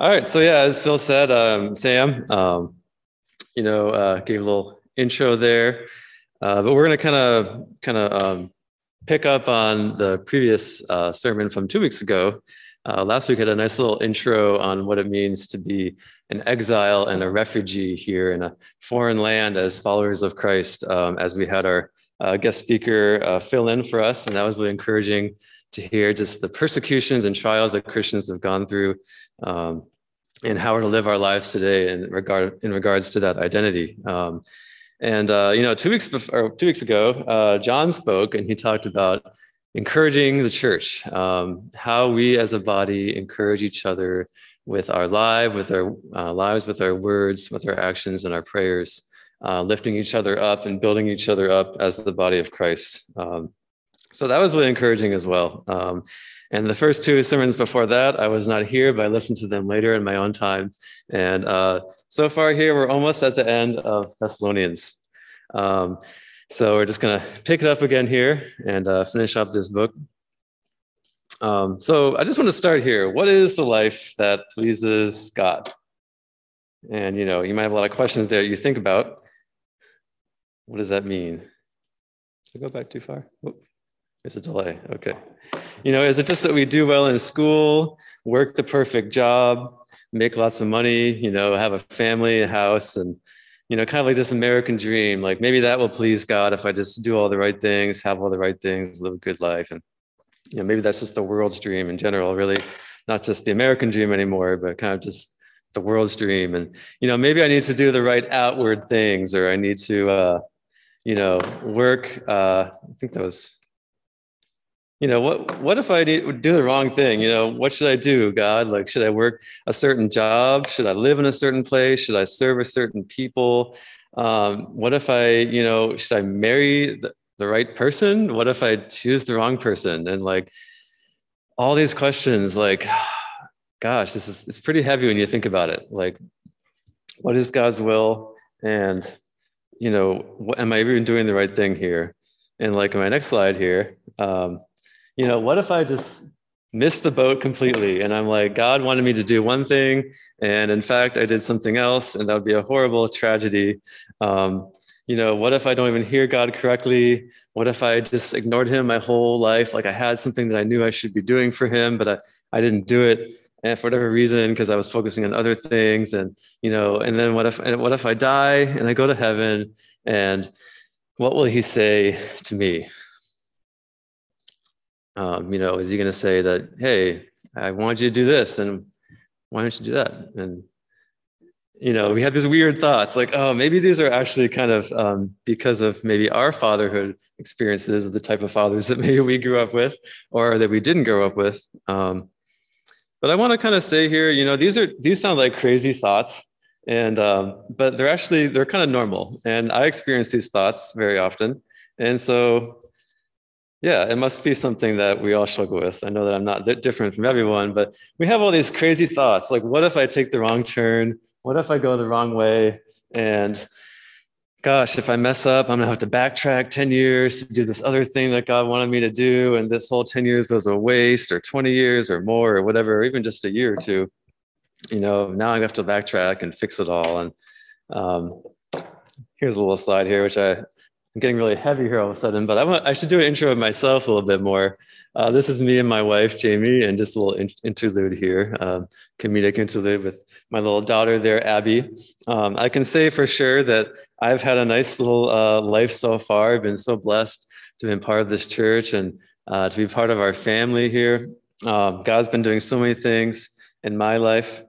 All right. So yeah, as Phil said, um, Sam, um, you know, uh, gave a little intro there, uh, but we're going to kind of kind of um, pick up on the previous uh, sermon from two weeks ago. Uh, last week had a nice little intro on what it means to be an exile and a refugee here in a foreign land as followers of Christ. Um, as we had our uh, guest speaker uh, fill in for us, and that was really encouraging to hear just the persecutions and trials that Christians have gone through um, and how we're to live our lives today in regard in regards to that identity. Um, and uh, you know, two weeks before, two weeks ago, uh, John spoke and he talked about encouraging the church, um, how we as a body encourage each other with our life, with our uh, lives, with our words, with our actions, and our prayers, uh, lifting each other up and building each other up as the body of Christ. Um, so that was really encouraging as well. And the first two sermons before that, I was not here, but I listened to them later in my own time. And uh, so far here, we're almost at the end of Thessalonians. Um, so we're just going to pick it up again here and uh, finish up this book. Um, so I just want to start here. What is the life that pleases God? And you know, you might have a lot of questions there you think about. What does that mean? Did I go back too far? Whoop. There's a delay. Okay. You know, is it just that we do well in school, work the perfect job, make lots of money, you know, have a family, a house, and, you know, kind of like this American dream? Like maybe that will please God if I just do all the right things, have all the right things, live a good life. And, you know, maybe that's just the world's dream in general, really, not just the American dream anymore, but kind of just the world's dream. And, you know, maybe I need to do the right outward things or I need to, uh, you know, work. Uh, I think that was you know what what if i do the wrong thing? You know what should i do god? Like should i work a certain job? Should i live in a certain place? Should i serve a certain people? Um, what if i you know should i marry the, the right person? What if i choose the wrong person? And like all these questions like gosh this is it's pretty heavy when you think about it. Like what is god's will? And you know what, am i even doing the right thing here? And like in my next slide here um, you know, what if I just missed the boat completely and I'm like, God wanted me to do one thing, and in fact, I did something else, and that would be a horrible tragedy. Um, you know, what if I don't even hear God correctly? What if I just ignored him my whole life? Like I had something that I knew I should be doing for him, but I, I didn't do it. And for whatever reason, because I was focusing on other things. And, you know, and then what if, and what if I die and I go to heaven and what will he say to me? Um, you know, is he going to say that, hey, I wanted you to do this, and why don't you do that? And you know, we have these weird thoughts like, oh, maybe these are actually kind of um, because of maybe our fatherhood experiences, the type of fathers that maybe we grew up with or that we didn't grow up with. Um, but I want to kind of say here, you know, these are these sound like crazy thoughts, and um, but they're actually they're kind of normal, and I experience these thoughts very often, and so yeah, it must be something that we all struggle with. I know that I'm not that different from everyone, but we have all these crazy thoughts like, what if I take the wrong turn? What if I go the wrong way? And gosh, if I mess up, I'm gonna have to backtrack 10 years to do this other thing that God wanted me to do. And this whole 10 years was a waste, or 20 years or more, or whatever, or even just a year or two. You know, now I have to backtrack and fix it all. And um, here's a little slide here, which I I'm getting really heavy here all of a sudden, but I, want, I should do an intro of myself a little bit more. Uh, this is me and my wife, Jamie, and just a little in- interlude here, um, comedic interlude with my little daughter there, Abby. Um, I can say for sure that I've had a nice little uh, life so far. I've been so blessed to be part of this church and uh, to be part of our family here. Um, God's been doing so many things in my life.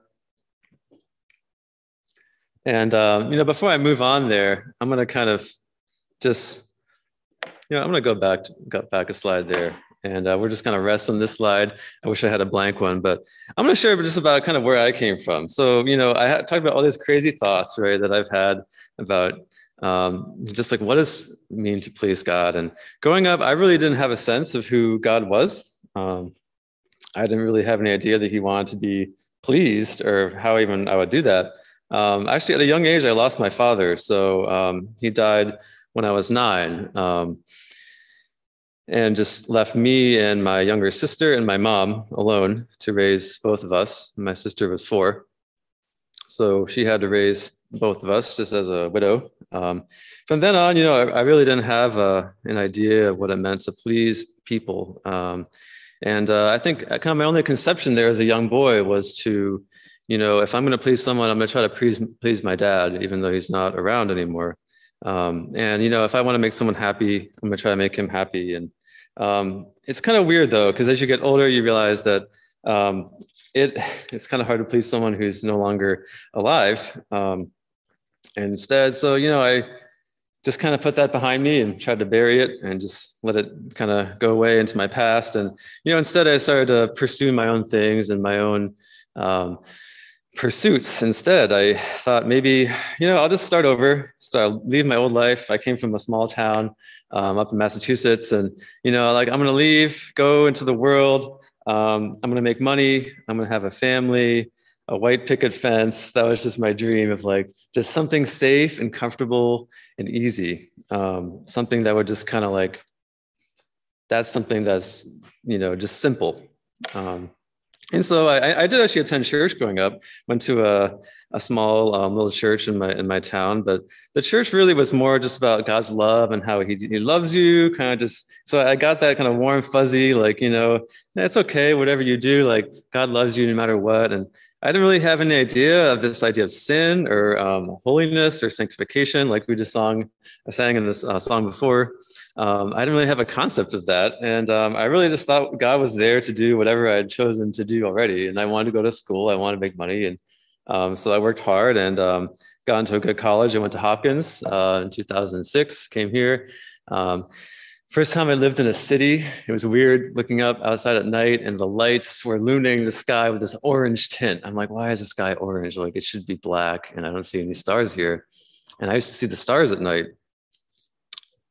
And, um, you know, before I move on there, I'm going to kind of just, you know, I'm going to go back, go back a slide there. And uh, we're just going to rest on this slide. I wish I had a blank one, but I'm going to share just about kind of where I came from. So, you know, I talked about all these crazy thoughts, right, that I've had about um, just like what does mean to please God? And growing up, I really didn't have a sense of who God was. Um, I didn't really have any idea that He wanted to be pleased or how even I would do that. Um, actually, at a young age, I lost my father. So um, he died when I was nine. Um, and just left me and my younger sister and my mom alone to raise both of us. My sister was four. So she had to raise both of us just as a widow. Um, from then on, you know, I, I really didn't have uh, an idea of what it meant to please people. Um, and uh, I think kind of my only conception there as a young boy was to, you know, if I'm going to please someone, I'm going to try to please please my dad, even though he's not around anymore. Um, and you know, if I want to make someone happy, I'm to try to make him happy. And um, it's kind of weird though, because as you get older, you realize that um, it it's kind of hard to please someone who's no longer alive. Um, instead, so you know, I just kind of put that behind me and tried to bury it and just let it kind of go away into my past. And you know, instead, I started to pursue my own things and my own um, pursuits. Instead, I thought maybe you know I'll just start over. So I'll leave my old life. I came from a small town um, up in Massachusetts, and you know, like I'm to leave, go into the world. Um, I'm to make money. I'm to have a family a white picket fence. That was just my dream of like just something safe and comfortable and easy. Um, something that would just kind of like, that's something that's, you know, just simple. Um, and so I, I, did actually attend church growing up. Went to a, a small um, little church in my in my town, but the church really was more just about God's love and how He He loves you. Kind of just so I got that kind of warm fuzzy, like you know, it's okay, whatever you do, like God loves you no matter what. And I didn't really have any idea of this idea of sin or um, holiness or sanctification, like we just song, sang in this uh, song before. Um, I didn't really have a concept of that, and um, I really just thought God was there to do whatever I had chosen to do already. And I wanted to go to school, I wanted to make money, and um, so I worked hard and um, got into a good college. I went to Hopkins uh, in 2006, came here. Um, First time I lived in a city, it was weird looking up outside at night and the lights were illuminating the sky with this orange tint. I'm like, why is the sky orange? Like it should be black and I don't see any stars here. And I used to see the stars at night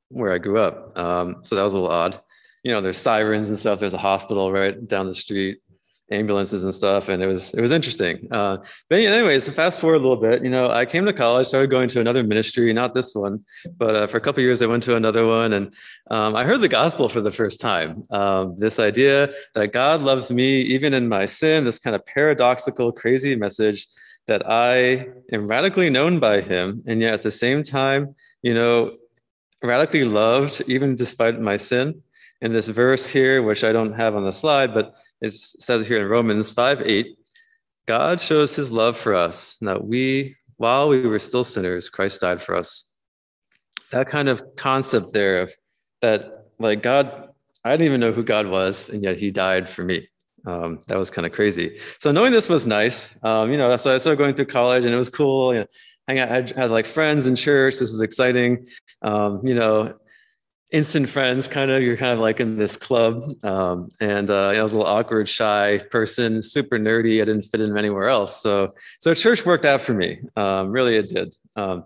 where I grew up. Um, so that was a little odd. You know, there's sirens and stuff. There's a hospital right down the street ambulances and stuff and it was it was interesting uh, but anyways fast forward a little bit you know i came to college started going to another ministry not this one but uh, for a couple years i went to another one and um, i heard the gospel for the first time um, this idea that god loves me even in my sin this kind of paradoxical crazy message that i am radically known by him and yet at the same time you know radically loved even despite my sin in this verse here which i don't have on the slide but it says here in Romans 5 8, God shows his love for us, that we, while we were still sinners, Christ died for us. That kind of concept there of that, like God, I didn't even know who God was, and yet he died for me. Um, that was kind of crazy. So knowing this was nice. Um, you know, so I started going through college, and it was cool. You know, hang out, I had, like friends in church. This was exciting. Um, you know, instant friends kind of you're kind of like in this club. Um, and uh, i was a little awkward shy person super nerdy. I didn't fit in anywhere else. So so church worked out for me. Um, really it did. Um,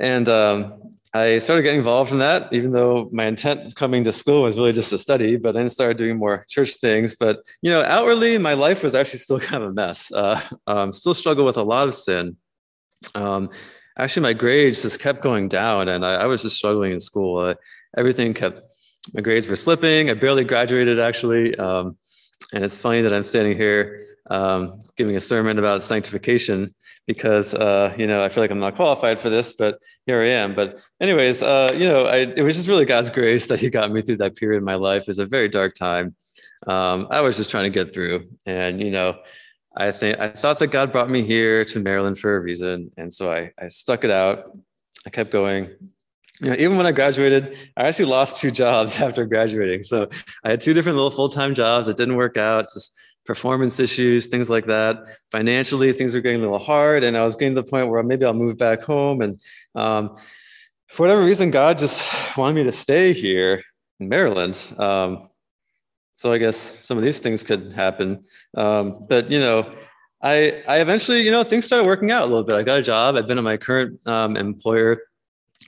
and um, i started getting involved in that even though my intent coming to school was really just to study but then started doing more church things. But you know outwardly my life was actually still kind of a mess. Uh, um, still struggle with a lot of sin um, actually my grades just kept going down and I, I was just struggling in school. Uh, everything kept, my grades were slipping. I barely graduated actually. Um, and it's funny that I'm standing here um, giving a sermon about sanctification because, uh, you know, I feel like I'm not qualified for this, but here I am. But anyways, uh, you know, I, it was just really God's grace that he got me through that period in my life. It was a very dark time. Um, I was just trying to get through and, you know, I think I thought that God brought me here to Maryland for a reason, and so I I stuck it out. I kept going. You know, even when I graduated, I actually lost two jobs after graduating. So I had two different little full time jobs that didn't work out. Just performance issues, things like that. Financially, things were getting a little hard, and I was getting to the point where maybe I'll move back home. And um, for whatever reason, God just wanted me to stay here in Maryland. Um, so I guess some of these things could happen. Um, but you know, I I eventually you know things started working out a little bit. I got a job. I've been at my current um, employer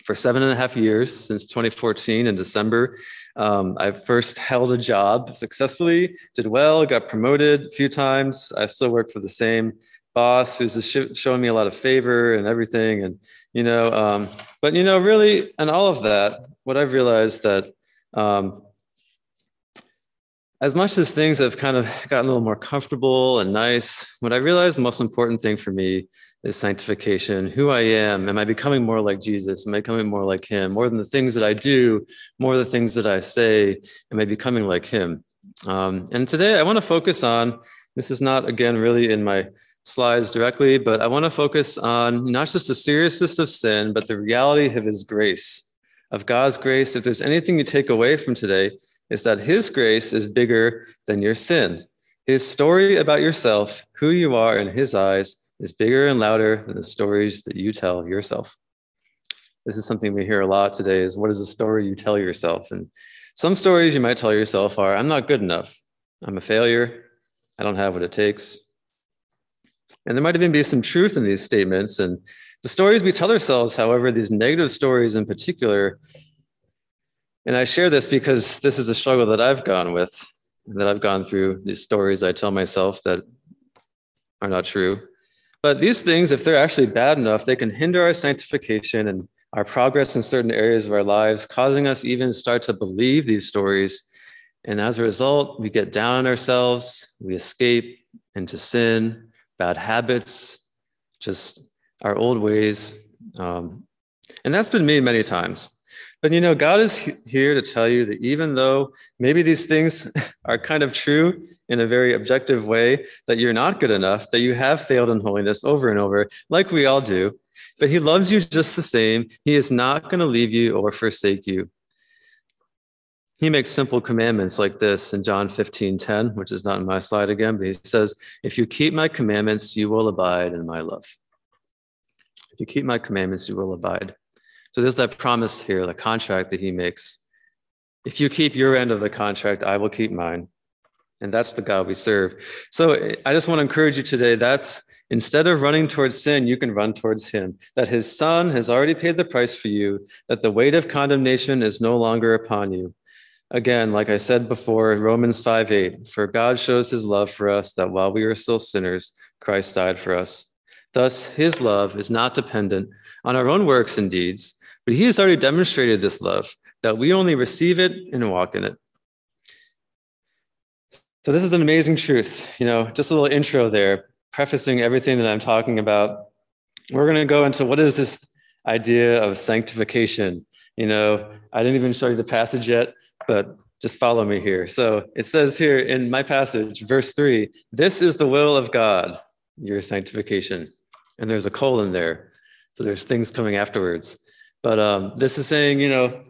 for seven and a half years since 2014 in December. Um, I first held a job successfully, did well, got promoted a few times. I still work for the same boss who's showing me a lot of favor and everything. And, you know, um, but, you know, really, and all of that, what I've realized that Um, as much as things have kind of gotten a little more comfortable and nice, what I realized the most important thing for me is sanctification. Who I am. Am I becoming more like Jesus? Am I becoming more like him? More than the things that I do, more the things that I say, am I becoming like him? Um, and today I want to focus on this is not, again, really in my slides directly, but I want to focus on not just the seriousness of sin, but the reality of his grace, of God's grace. If there's anything you take away from today, is that his grace is bigger than your sin. His story about yourself, who you are in his eyes, is bigger and louder than the stories that you tell yourself. This is something we hear a lot today is what is the story you tell yourself? And some stories you might tell yourself are I'm not good enough. I'm a failure. I don't have what it takes. And there might even be some truth in these statements. And the stories we tell ourselves, however, these negative stories in particular, and I share this because this is a struggle that I've gone with, that I've gone through, these stories I tell myself that are not true. But these things, if they're actually bad enough, they can hinder our sanctification and our progress in certain areas of our lives, causing us even start to believe these stories. And as a result, we get down on ourselves, we escape into sin, bad habits, just our old ways. Um, and that's been me many times. But you know, God is here to tell you that even though maybe these things are kind of true in a very objective way, that you're not good enough, that you have failed in holiness over and over, like we all do, but He loves you just the same. He is not going to leave you or forsake you. He makes simple commandments like this in John 15 10, which is not in my slide again, but he says, If you keep my commandments, you will abide in my love. If you keep my commandments, you will abide. So there's that promise here, the contract that he makes. If you keep your end of the contract, I will keep mine. And that's the God we serve. So I just want to encourage you today that's instead of running towards sin, you can run towards him. That his son has already paid the price for you, that the weight of condemnation is no longer upon you. Again, like I said before, Romans 5 8, for God shows his love for us that while we were still sinners, Christ died for us. Thus, his love is not dependent on our own works and deeds, but he has already demonstrated this love, that we only receive it and walk in it. So, this is an amazing truth. You know, just a little intro there, prefacing everything that I'm talking about. We're going to go into what is this idea of sanctification. You know, I didn't even show you the passage yet, but just follow me here. So it says here in my passage, verse three, this is the will of God, your sanctification. And there's a colon there. So there's things coming afterwards. But um, this is saying, you know,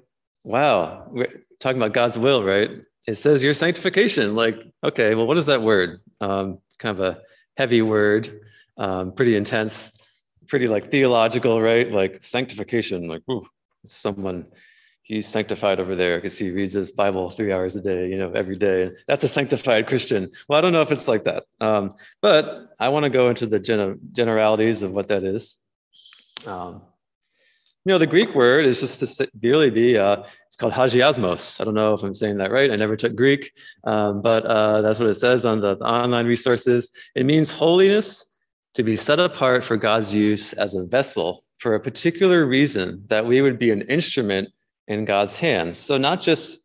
wow, we're talking about God's will, right? It says your sanctification. Like, okay, well, what is that word? Um, it's kind of a heavy word, um, pretty intense, pretty like theological, right? Like sanctification, like, ooh, someone he's sanctified over there because he reads his Bible three hours a day, you know, every day. That's a sanctified Christian. Well, I don't know if it's like that, um, but I want to go into the gen- generalities of what that is. Um, you know, the Greek word is just to really be, uh, it's called hagiasmos. I don't know if I'm saying that right. I never took Greek, um, but uh, that's what it says on the, the online resources. It means holiness, to be set apart for God's use as a vessel for a particular reason, that we would be an instrument in God's hands. So, not just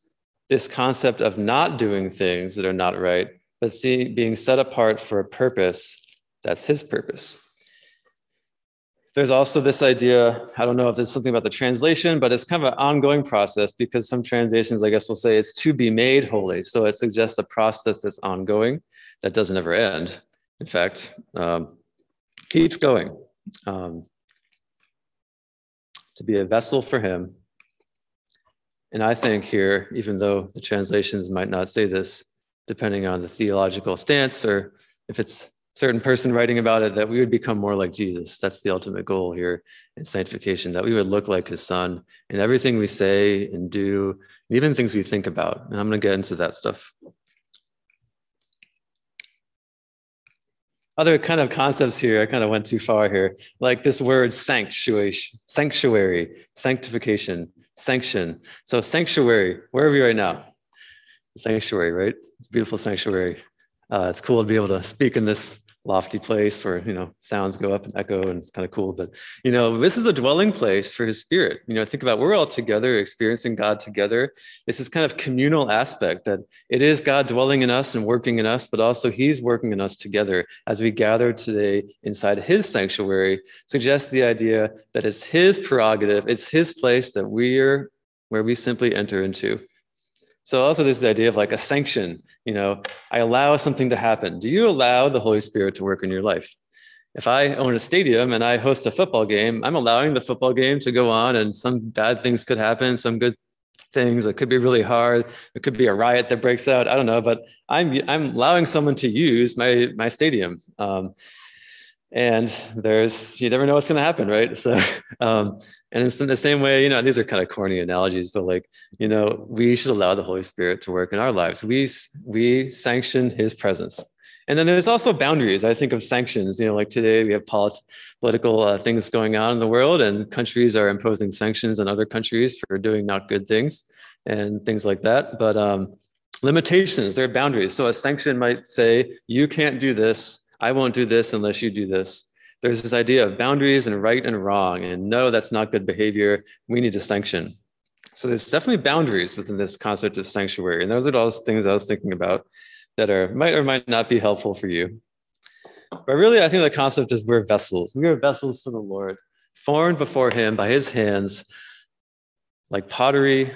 this concept of not doing things that are not right, but see, being set apart for a purpose that's His purpose. There's also this idea, I don't know if there's something about the translation, but it's kind of an ongoing process because some translations, I guess, will say it's to be made holy. So it suggests a process that's ongoing that doesn't ever end. In fact, um, keeps going. Um, to be a vessel for Him. And I think here, even though the translations might not say this, depending on the theological stance or if it's certain person writing about it that we would become more like Jesus. That's the ultimate goal here in sanctification, that we would look like his son in everything we say and do, and even things we think about. And I'm going to get into that stuff. Other kind of concepts here, I kind of went too far here, like this word sanctuary, sanctuary, sanctification, sanction. So sanctuary, where are we right now? Sanctuary, right? It's beautiful sanctuary. Uh, it's cool to be able to speak in this lofty place where you know sounds go up and echo and it's kind of cool but you know this is a dwelling place for his spirit. You know think about we're all together experiencing god together. It's this kind of communal aspect that it is god dwelling in us and working in us but also he's working in us together as we gather today inside his sanctuary suggests the idea that it's his prerogative it's his place that we're where we simply enter into so also this idea of like a sanction, you know, I allow something to happen. Do you allow the Holy Spirit to work in your life? If I own a stadium and I host a football game, I'm allowing the football game to go on and some bad things could happen, some good things. It could be really hard. It could be a riot that breaks out. I don't know, but I'm I'm allowing someone to use my my stadium. Um, and there's you never know what's going to happen right so um, and it's in the same way you know these are kind of corny analogies but like you know we should allow the holy spirit to work in our lives. We we sanction his presence. And then there's also boundaries. I think of sanctions you know like today we have polit- political uh, things going on in the world and countries are imposing sanctions on other countries for doing not good things and things like that. But um, limitations there are boundaries. So a sanction might say you can't do this. I won't do this unless you do this. There's this idea of boundaries and right and wrong, and no, that's not good behavior. We need to sanction. So there's definitely boundaries within this concept of sanctuary. And those are all those things I was thinking about that are might or might not be helpful for you. But really, I think the concept is we're vessels. We are vessels for the Lord, formed before Him by His hands, like pottery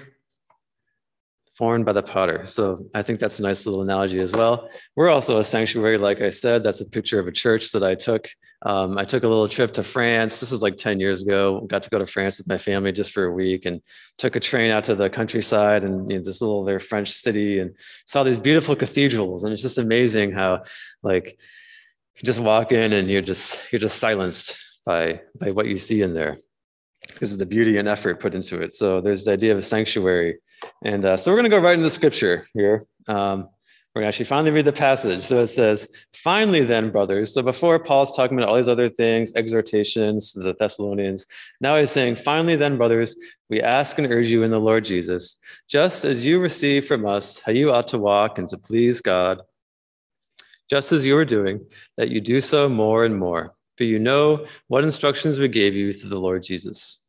formed by the potter. So I think that's a nice little analogy as well. We're also a sanctuary, like I said. That's a picture of a church that I took. Um, I took a little trip to France. This is like 10 years ago. Got to go to France with my family just for a week and took a train out to the countryside and you know, this little their French city and saw these beautiful cathedrals. And it's just amazing how like you just walk in and you're just you're just silenced by by what you see in there because of the beauty and effort put into it. So there's the idea of a sanctuary and uh, so we're going to go right into the scripture here. Um, we're going to actually finally read the passage. So it says, Finally, then, brothers. So before Paul's talking about all these other things, exhortations to the Thessalonians, now he's saying, Finally, then, brothers, we ask and urge you in the Lord Jesus, just as you receive from us how you ought to walk and to please God, just as you are doing, that you do so more and more. For you know what instructions we gave you through the Lord Jesus.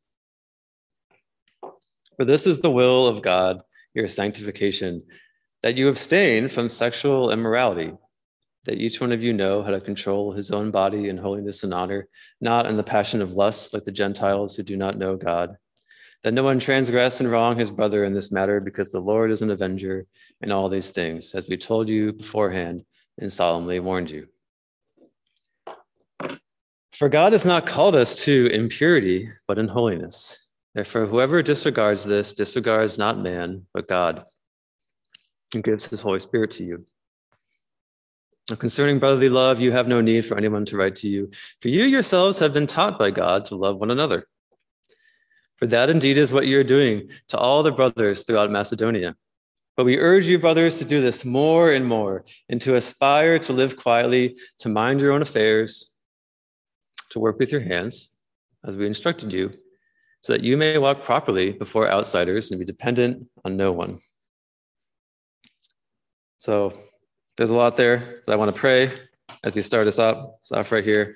For this is the will of God, your sanctification, that you abstain from sexual immorality, that each one of you know how to control his own body in holiness and honor, not in the passion of lust like the Gentiles who do not know God. That no one transgress and wrong his brother in this matter, because the Lord is an avenger in all these things, as we told you beforehand and solemnly warned you. For God has not called us to impurity, but in holiness. Therefore, whoever disregards this disregards not man, but God, and gives his Holy Spirit to you. Now, concerning brotherly love, you have no need for anyone to write to you, for you yourselves have been taught by God to love one another. For that indeed is what you're doing to all the brothers throughout Macedonia. But we urge you, brothers, to do this more and more, and to aspire to live quietly, to mind your own affairs, to work with your hands, as we instructed you so that you may walk properly before outsiders and be dependent on no one. So there's a lot there that I want to pray as we start us up. Stop right here.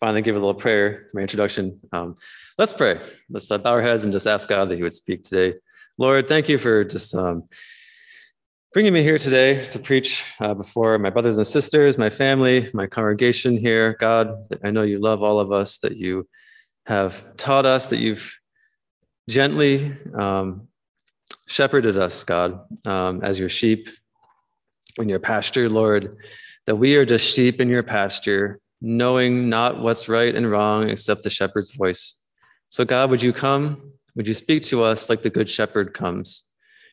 Finally, give a little prayer, my introduction. Um, let's pray. Let's uh, bow our heads and just ask God that He would speak today. Lord, thank you for just um, bringing me here today to preach uh, before my brothers and sisters, my family, my congregation here. God, I know you love all of us, that you have taught us, that you've gently um, shepherded us, God, um, as your sheep in your pasture, Lord, that we are just sheep in your pasture, knowing not what's right and wrong except the shepherd's voice. So, God, would you come? Would you speak to us like the good shepherd comes?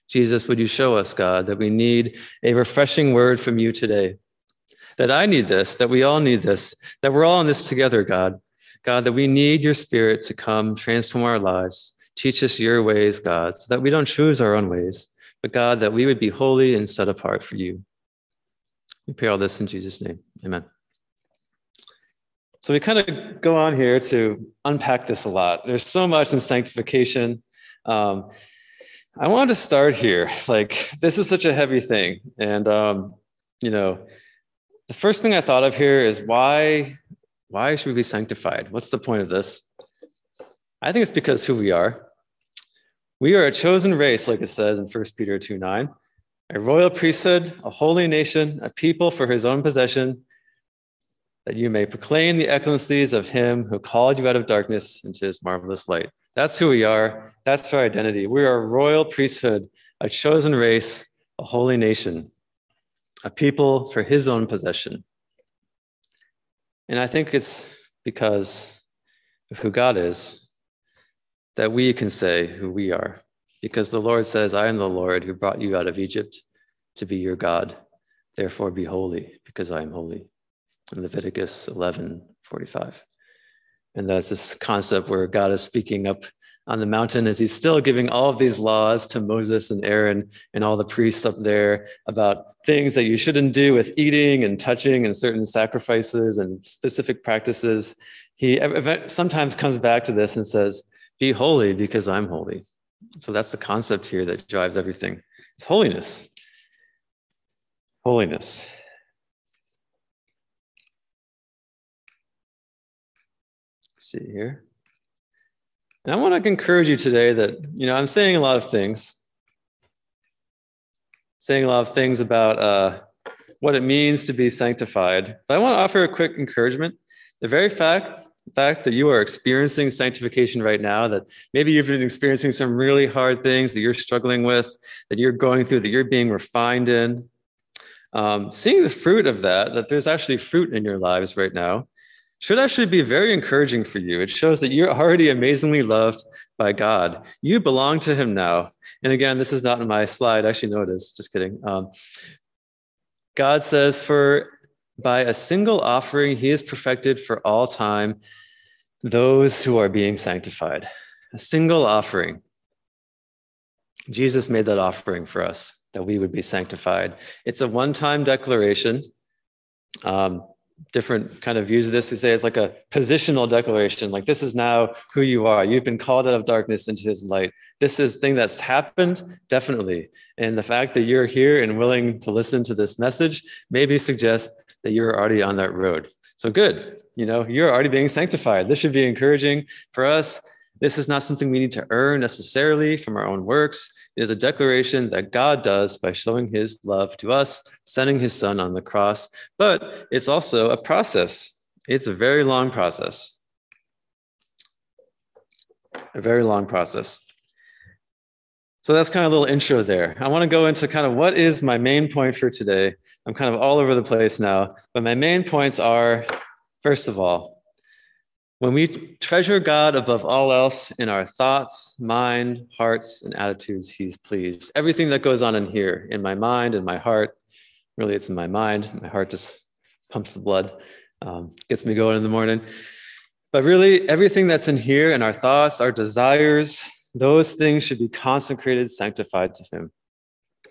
Jesus, would you show us, God, that we need a refreshing word from you today? That I need this, that we all need this, that we're all in this together, God. God, that we need your spirit to come transform our lives. Teach us your ways, God, so that we don't choose our own ways, but God, that we would be holy and set apart for you. We pray all this in Jesus' name. Amen. So we kind of go on here to unpack this a lot. There's so much in sanctification. Um, I wanted to start here. Like, this is such a heavy thing. And, um, you know, the first thing I thought of here is why, why should we be sanctified? What's the point of this? I think it's because who we are. We are a chosen race, like it says in 1 Peter 2 9, a royal priesthood, a holy nation, a people for his own possession, that you may proclaim the excellencies of him who called you out of darkness into his marvelous light. That's who we are. That's our identity. We are a royal priesthood, a chosen race, a holy nation, a people for his own possession. And I think it's because of who God is that we can say who we are. Because the Lord says, I am the Lord who brought you out of Egypt to be your God. Therefore be holy, because I am holy. In Leviticus 11 45. And that's this concept where God is speaking up on the mountain as he's still giving all of these laws to Moses and Aaron and all the priests up there about things that you shouldn't do with eating and touching and certain sacrifices and specific practices. He sometimes comes back to this and says, Be holy because I'm holy. So that's the concept here that drives everything. It's holiness. Holiness. See here. And I want to encourage you today that, you know, I'm saying a lot of things, saying a lot of things about uh, what it means to be sanctified. But I want to offer a quick encouragement. The very fact, fact that you are experiencing sanctification right now, that maybe you've been experiencing some really hard things that you're struggling with, that you're going through, that you're being refined in, um, seeing the fruit of that, that there's actually fruit in your lives right now, should actually be very encouraging for you. It shows that you're already amazingly loved by God. You belong to Him now. And again, this is not in my slide. Actually, no, it is. Just kidding. Um, God says, For by a single offering, He is perfected for all time those who are being sanctified. A single offering. Jesus made that offering for us that we would be sanctified. It's a one time declaration. Um, different kind of views of this. They say it's like a positional declaration, like this is now who you are. You've been called out of darkness into his light. This is thing that's happened, definitely. And the fact that you're here and willing to listen to this message maybe suggests that you're already on that road. So good. You know, you're already being sanctified. This should be encouraging for us. This is not something we need to earn necessarily from our own works. It is a declaration that God does by showing his love to us, sending his son on the cross. But it's also a process, it's a very long process. A very long process. So that's kind of a little intro there. I want to go into kind of what is my main point for today. I'm kind of all over the place now, but my main points are first of all, when we treasure God above all else in our thoughts, mind, hearts, and attitudes, He's pleased. Everything that goes on in here, in my mind, in my heart, really, it's in my mind. My heart just pumps the blood, um, gets me going in the morning. But really, everything that's in here, in our thoughts, our desires, those things should be consecrated, sanctified to Him.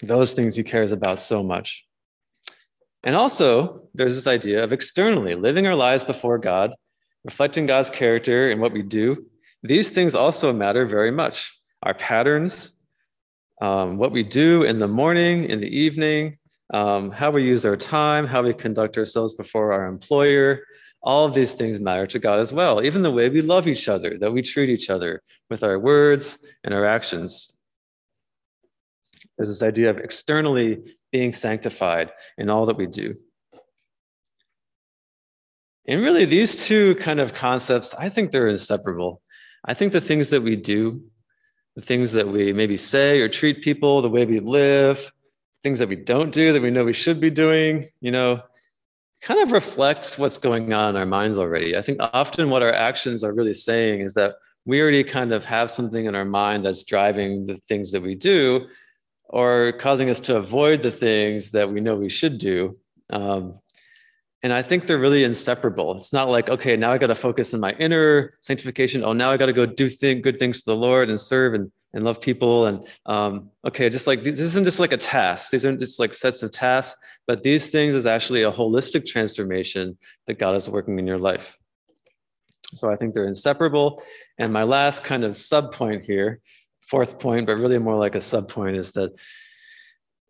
Those things He cares about so much. And also, there's this idea of externally living our lives before God reflecting God's character in what we do, these things also matter very much. Our patterns, um, what we do in the morning, in the evening, um, how we use our time, how we conduct ourselves before our employer, all of these things matter to God as well. Even the way we love each other, that we treat each other with our words and our actions. There's this idea of externally being sanctified in all that we do. And really, these two kind of concepts, I think they're inseparable. I think the things that we do, the things that we maybe say or treat people, the way we live, things that we don't do that we know we should be doing, you know, kind of reflects what's going on in our minds already. I think often what our actions are really saying is that we already kind of have something in our mind that's driving the things that we do or causing us to avoid the things that we know we should do. Um, and I think they're really inseparable. It's not like, okay, now I got to focus on my inner sanctification. Oh, now I got to go do thing, good things for the Lord and serve and, and love people. And um, okay, just like this isn't just like a task. These aren't just like sets of tasks, but these things is actually a holistic transformation that God is working in your life. So I think they're inseparable. And my last kind of sub point here, fourth point, but really more like a sub point, is that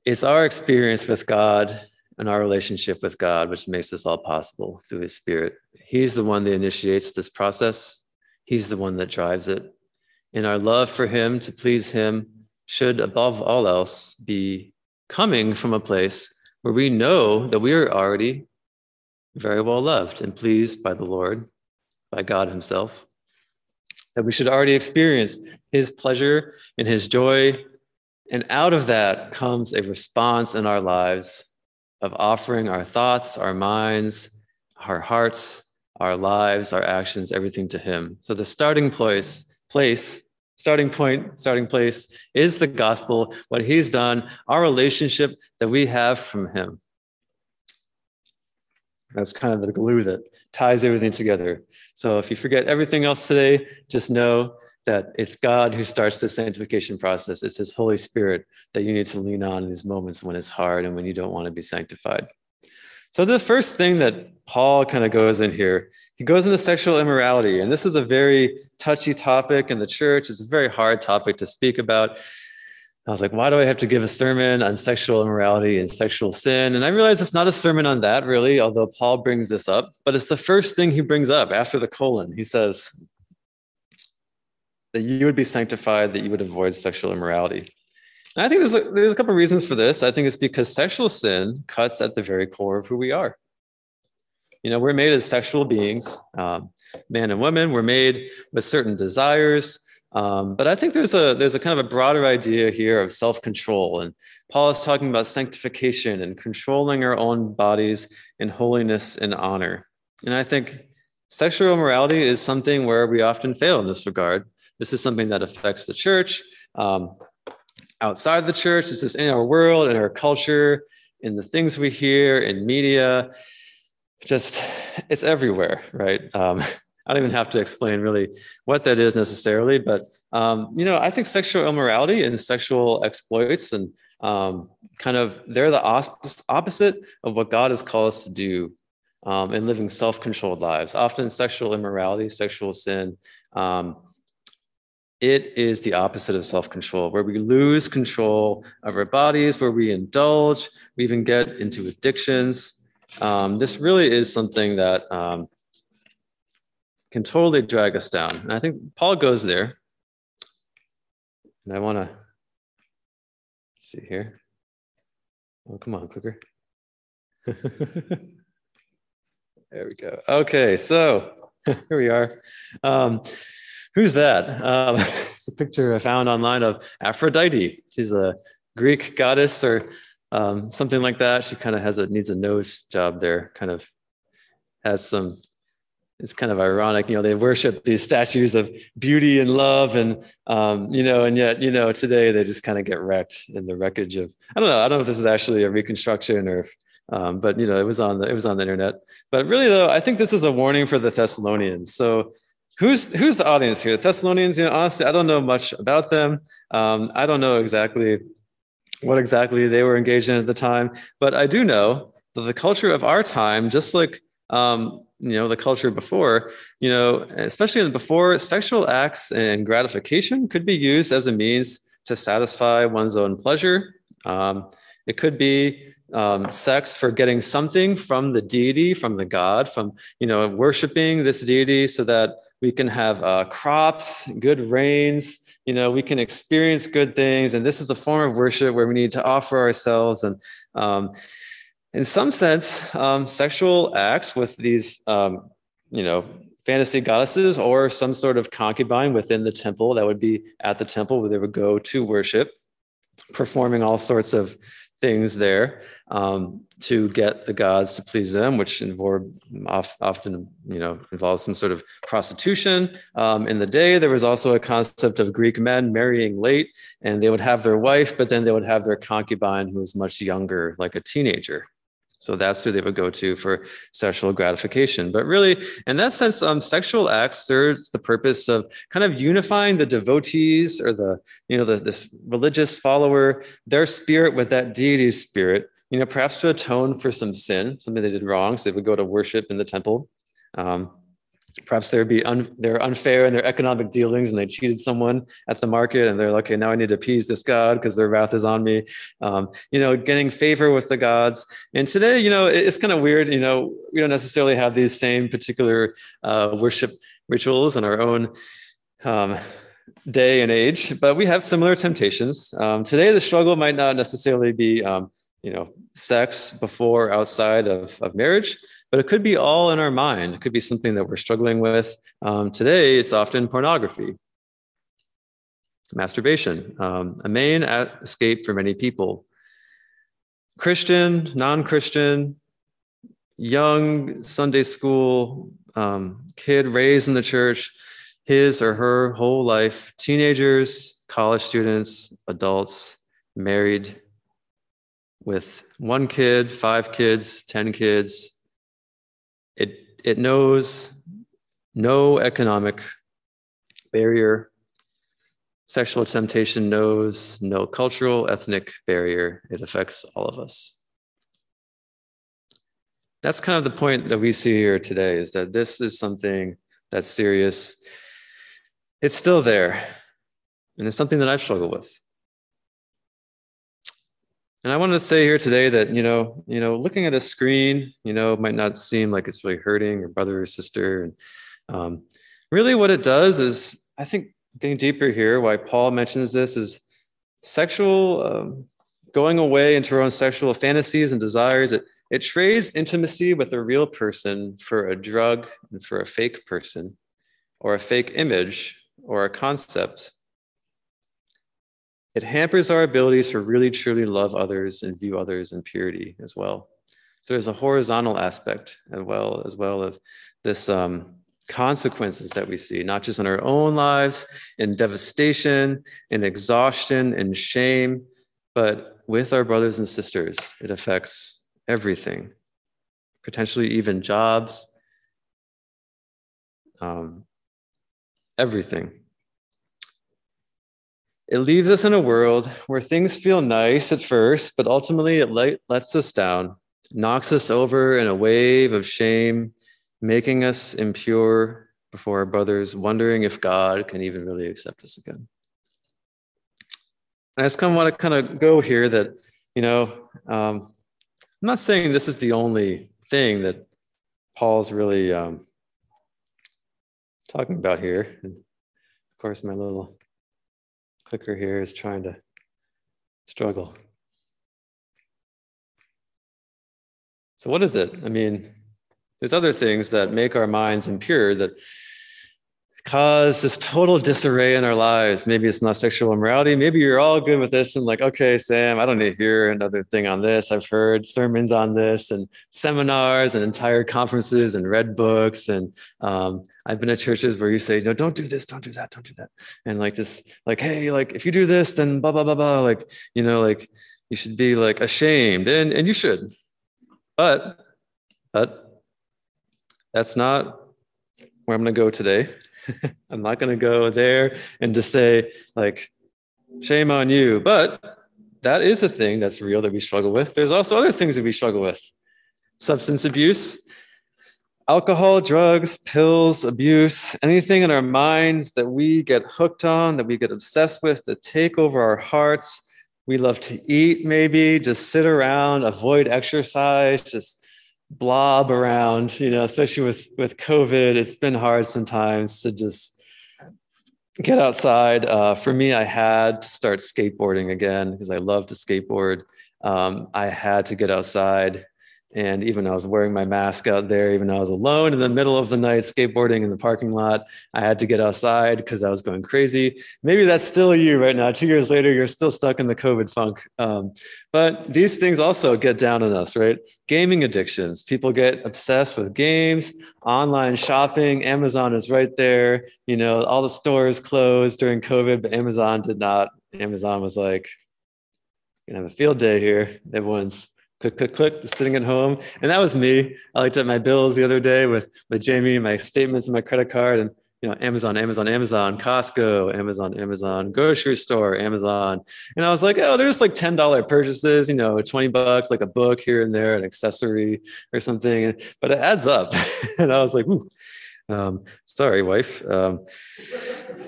it's our experience with God and our relationship with God, which makes this all possible through his spirit. He's the one that initiates this process. He's the one that drives it. And our love for him to please him should, above all else, be coming from a place where we know that we are already very well loved and pleased by the Lord, by God Himself. That we should already experience His pleasure and His joy. And out of that comes a response in our lives of offering our thoughts, our minds, our hearts, our lives, our actions, everything to Him. So the starting place, place, starting point, starting place is the gospel, what He's done, our relationship that we have from Him. That's kind of the glue that ties everything together. So if you forget everything else today, just know that it's God who starts the sanctification process. It's His Holy Spirit that you need to lean on in these moments when it's hard and when you don't want to be sanctified. So the first thing that Paul kind of goes in here, he goes into sexual immorality, and this is a very touchy topic in the church. It's a very hard topic to speak about. I was like, why do I have to give a sermon on sexual immorality and sexual sin? And I realized it's not a sermon on that, really, although Paul brings this up, but it's the first thing he brings up after the colon. He says that you would be sanctified, that you would avoid sexual immorality. And I think there's a, there's a couple of reasons for this. I think it's because sexual sin cuts at the very core of who we are. You know, we're made as sexual beings, um, man and woman. We're made with certain desires. Um, but I think there's a there's a kind of a broader idea here of self-control, and Paul is talking about sanctification and controlling our own bodies in holiness and honor. And I think sexual immorality is something where we often fail in this regard. This is something that affects the church, um, outside the church. This is in our world, in our culture, in the things we hear in media. Just it's everywhere, right? Um, I don't even have to explain really what that is necessarily, but um, you know, I think sexual immorality and sexual exploits and um, kind of they're the opposite of what God has called us to do um, in living self-controlled lives. Often, sexual immorality, sexual sin, um, it is the opposite of self-control, where we lose control of our bodies, where we indulge, we even get into addictions. Um, this really is something that um, can totally drag us down. And I think Paul goes there. And I want to see here. Oh, come on, quicker. there we go. Okay, so here we are. Um, who's that? Um, it's a picture I found online of Aphrodite. She's a Greek goddess or um, something like that. She kind of has a needs a nose job there. Kind of has some it's kind of ironic, you know, they worship these statues of beauty and love and, um, you know, and yet, you know, today they just kind of get wrecked in the wreckage of, I don't know, I don't know if this is actually a reconstruction or if, um, but you know, it was on the, it was on the internet, but really though, I think this is a warning for the Thessalonians. So who's, who's the audience here? The Thessalonians, you know, honestly, I don't know much about them. Um, I don't know exactly what exactly they were engaged in at the time, but I do know that the culture of our time, just like, um, you know the culture before you know especially before sexual acts and gratification could be used as a means to satisfy one's own pleasure um, it could be um, sex for getting something from the deity from the god from you know worshiping this deity so that we can have uh, crops good rains you know we can experience good things and this is a form of worship where we need to offer ourselves and um, in some sense, um, sexual acts with these, um, you know, fantasy goddesses or some sort of concubine within the temple that would be at the temple where they would go to worship, performing all sorts of things there um, to get the gods to please them, which often you know involves some sort of prostitution. Um, in the day, there was also a concept of Greek men marrying late, and they would have their wife, but then they would have their concubine who was much younger, like a teenager. So that's who they would go to for sexual gratification. But really, in that sense, um, sexual acts serves the purpose of kind of unifying the devotees or the, you know, the, this religious follower, their spirit with that deity's spirit, you know, perhaps to atone for some sin, something they did wrong. So they would go to worship in the temple. Um, perhaps they'd be un, they're unfair in their economic dealings and they cheated someone at the market and they're like okay now i need to appease this god because their wrath is on me. Um, you know getting favor with the gods. And today you know it's kind of weird you know we don't necessarily have these same particular uh, worship rituals in our own um, day and age but we have similar temptations. Um, today the struggle might not necessarily be um, you know sex before outside of, of marriage but it could be all in our mind. It could be something that we're struggling with. Um, today, it's often pornography, masturbation, um, a main escape for many people. Christian, non Christian, young Sunday school um, kid raised in the church, his or her whole life, teenagers, college students, adults, married with one kid, five kids, 10 kids, it, it knows no economic barrier. Sexual temptation knows no cultural, ethnic barrier. It affects all of us. That's kind of the point that we see here today is that this is something that's serious. It's still there, and it's something that I've struggled with. And I wanted to say here today that you know, you know, looking at a screen, you know, might not seem like it's really hurting your brother or sister. And um, really, what it does is, I think, getting deeper here, why Paul mentions this is sexual um, going away into our own sexual fantasies and desires. It it trades intimacy with a real person for a drug and for a fake person, or a fake image or a concept it hampers our ability to really truly love others and view others in purity as well. So there's a horizontal aspect as well as well of this um, consequences that we see, not just in our own lives, in devastation, in exhaustion, in shame, but with our brothers and sisters. It affects everything, potentially even jobs, um, everything. It leaves us in a world where things feel nice at first, but ultimately it let, lets us down, knocks us over in a wave of shame, making us impure before our brothers, wondering if God can even really accept us again. I just kind of want to kind of go here that, you know, um, I'm not saying this is the only thing that Paul's really um, talking about here. And of course, my little clicker here is trying to struggle. So, what is it? I mean, there's other things that make our minds impure that cause this total disarray in our lives. Maybe it's not sexual immorality. Maybe you're all good with this and like, okay, Sam, I don't need to hear another thing on this. I've heard sermons on this and seminars and entire conferences and read books. And um, I've been at churches where you say, no, don't do this, don't do that, don't do that. And like, just like, hey, like if you do this, then blah, blah, blah, blah. Like, you know, like you should be like ashamed and, and you should. But, but that's not where I'm going to go today. I'm not going to go there and just say, like, shame on you. But that is a thing that's real that we struggle with. There's also other things that we struggle with substance abuse, alcohol, drugs, pills, abuse, anything in our minds that we get hooked on, that we get obsessed with, that take over our hearts. We love to eat, maybe just sit around, avoid exercise, just blob around you know especially with with covid. It's been hard sometimes to just get outside. Uh, for me i had to start skateboarding again because i love to skateboard. Um, i had to get outside and even I was wearing my mask out there, even I was alone in the middle of the night skateboarding in the parking lot, I had to get outside because I was going crazy. Maybe that's still you right now. Two years later, you're still stuck in the COVID funk. Um, but these things also get down on us, right? Gaming addictions. People get obsessed with games, online shopping. Amazon is right there. You know, all the stores closed during COVID, but Amazon did not. Amazon was like, gonna have a field day here. Everyone's click, click, click, sitting at home. And that was me. I looked at my bills the other day with, with Jamie, my statements and my credit card, and you know, Amazon, Amazon, Amazon, Costco, Amazon, Amazon, grocery store, Amazon. And I was like, oh, there's like $10 purchases, you know, 20 bucks, like a book here and there, an accessory or something. But it adds up. and I was like, Ooh. Um, sorry, wife. Um,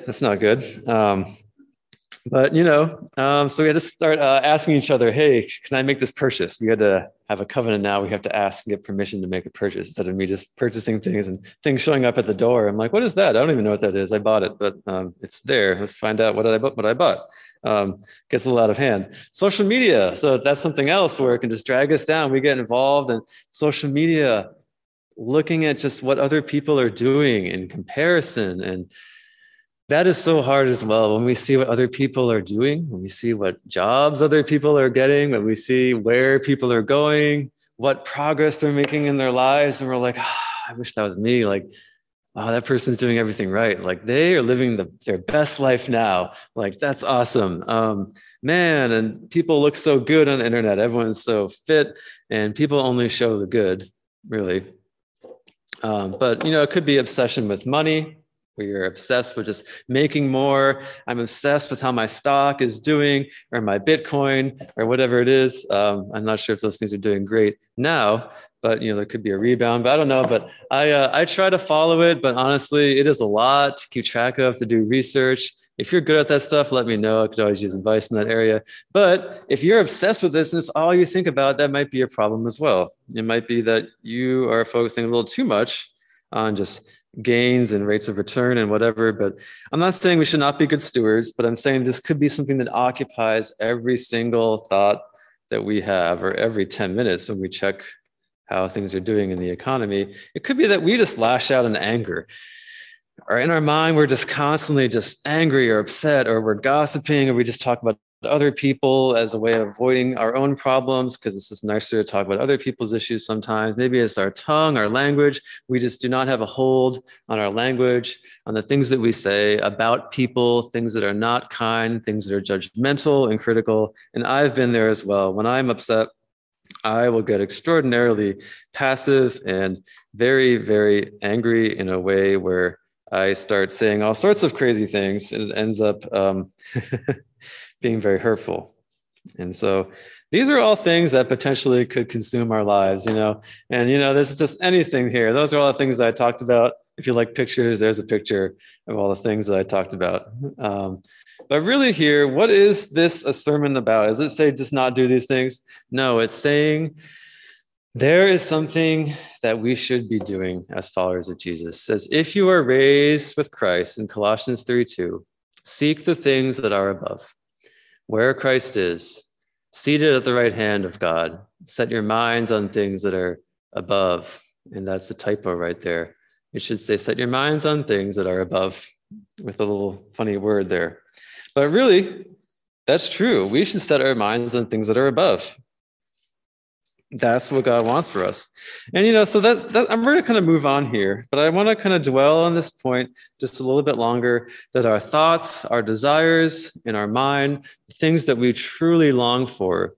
that's not good. Um, but you know, um, so we had to start uh, asking each other, "Hey, can I make this purchase?" We had to have a covenant now. We have to ask and get permission to make a purchase instead of me just purchasing things and things showing up at the door. I'm like, "What is that? I don't even know what that is. I bought it, but um, it's there. Let's find out what I bought. What I bought." Um, gets a little out of hand. Social media. So that's something else where it can just drag us down. We get involved in social media, looking at just what other people are doing in comparison and that is so hard as well. When we see what other people are doing when we see what jobs other people are getting when we see where people are going what progress they're making in their lives and we're like oh, i wish that was me. Like oh that person's doing everything right. Like they are living the, their best life now. Like that's awesome. Um, man and people look so good on the internet. Everyone's so fit and people only show the good really. Um, but you know it could be obsession with money where you're obsessed with just making more. I'm obsessed with how my stock is doing or my Bitcoin or whatever it is. Um, I'm not sure if those things are doing great now, but you know there could be a rebound. But I don't know. But I uh, I try to follow it, but honestly, it is a lot to keep track of to do research. If you're good at that stuff, let me know. I could always use advice in that area. But if you're obsessed with this and it's all you think about, that might be a problem as well. It might be that you are focusing a little too much on just gains and rates of return and whatever. But I'm not saying we should not be good stewards, but I'm saying this could be something that occupies every single thought that we have or every 10 minutes when we check how things are doing in the economy. It could be that we just lash out in anger. Or in our mind, we're just constantly just angry or upset, or we're gossiping, or we just talk about other people as a way of avoiding our own problems because it's just nicer to talk about other people's issues sometimes. Maybe it's our tongue, our language. We just do not have a hold on our language, on the things that we say about people, things that are not kind, things that are judgmental and critical. And I've been there as well. When I'm upset, I will get extraordinarily passive and very, very angry in a way where I start saying all sorts of crazy things. It ends up um, being very hurtful. And so these are all things that potentially could consume our lives, you know. And you know, there's just anything here. Those are all the things that I talked about. If you like pictures, there's a picture of all the things that I talked about. Um, but really, here, what is this a sermon about? Does it say just not do these things? No, it's saying there is something that we should be doing as followers of Jesus. It says, if you are raised with Christ in Colossians 3 2, seek the things that are above where Christ is, seated at the right hand of God. Set your minds on things that are above. And that's the typo right there. It should say, set your minds on things that are above, with a little funny word there. But really, that's true. We should set our minds on things that are above that's what God wants for us. And you know, so that's that, I'm going to kind of move on here, but I want to kind of dwell on this point just a little bit longer that our thoughts, our desires in our mind, things that we truly long for,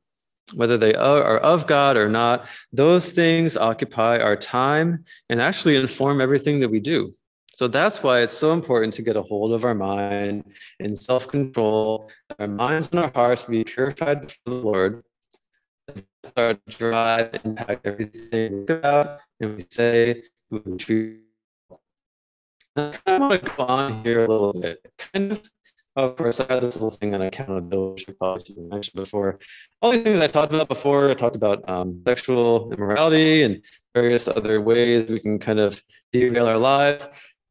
whether they are of God or not, those things occupy our time and actually inform everything that we do. So that's why it's so important to get a hold of our mind in self control, our minds and our hearts to be purified before the Lord our drive impact everything we about and we say we treat. I kind of want to go on here a little bit. Kind of, of course, I had this little thing on accountability, which probably mentioned before. All these things I talked about before, I talked about um, sexual immorality and various other ways we can kind of derail our lives.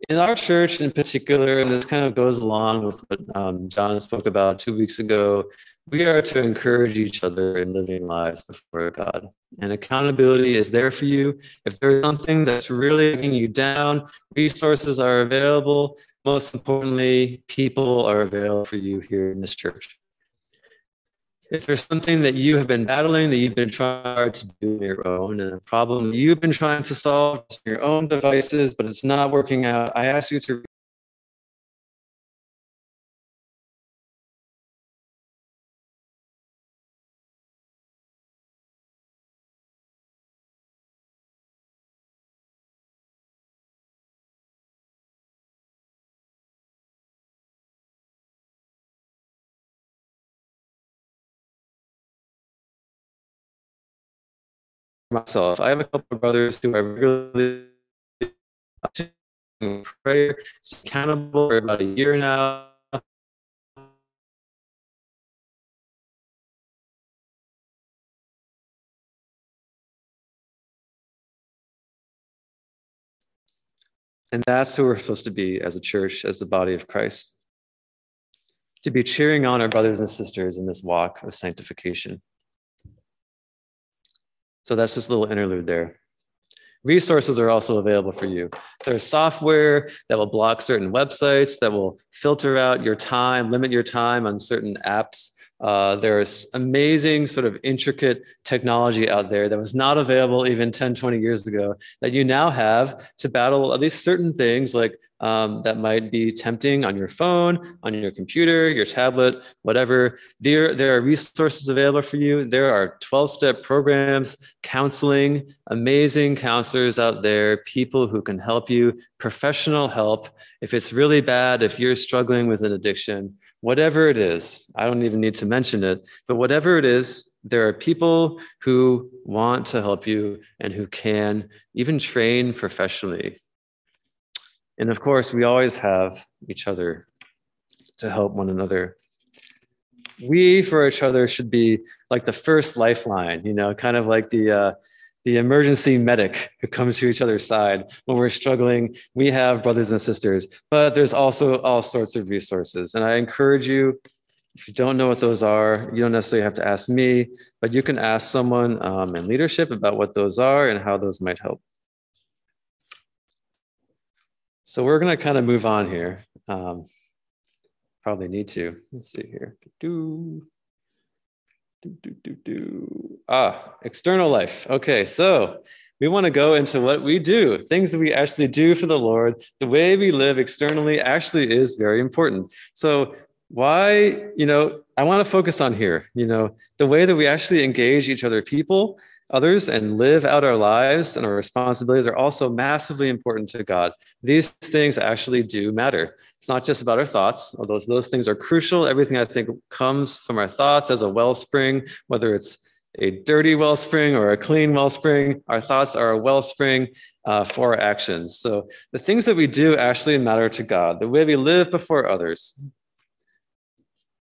In our church, in particular, and this kind of goes along with what um, John spoke about two weeks ago we are to encourage each other in living lives before God. And accountability is there for you. If there's something that's really getting you down, resources are available. Most importantly, people are available for you here in this church. If there's something that you have been battling, that you've been trying to do on your own, and a problem you've been trying to solve your own devices, but it's not working out, I ask you to myself. I have a couple of brothers who I regularly prayer. Accountable for about a year now. And that's who we're supposed to be as a church, as the body of Christ. To be cheering on our brothers and sisters in this walk of sanctification. So that's just a little interlude there. Resources are also available for you. There's software that will block certain websites, that will filter out your time, limit your time on certain apps. Uh, there's amazing, sort of intricate technology out there that was not available even 10, 20 years ago that you now have to battle at least certain things like um, that might be tempting on your phone, on your computer, your tablet, whatever. There, there are resources available for you. There are 12 step programs, counseling, amazing counselors out there, people who can help you, professional help. If it's really bad, if you're struggling with an addiction, whatever it is, I don't even need to mention it, but whatever it is, there are people who want to help you and who can even train professionally and of course, we always have each other to help one another. We for each other should be like the first lifeline, you know, kind of like the uh, the emergency medic who comes to each other's side when we're struggling. We have brothers and sisters, but there's also all sorts of resources. And I encourage you, if you don't know what those are, you don't necessarily have to ask me, but you can ask someone um, in leadership about what those are and how those might help. So we're going to kind of move on here. Um, probably need to. Let's see here. Do, do, do, do, do. Ah, external life. Okay, so we want to go into what we do, things that we actually do for the Lord. The way we live externally actually is very important. So why, you know, I want to focus on here, you know, the way that we actually engage each other people others and live out our lives and our responsibilities are also massively important to God. These things actually do matter. It's not just about our thoughts, although those things are crucial. Everything I think comes from our thoughts as a wellspring, whether it's a dirty wellspring or a clean wellspring. Our thoughts are a wellspring uh, for our actions. So the things that we do actually matter to God, the way we live before others,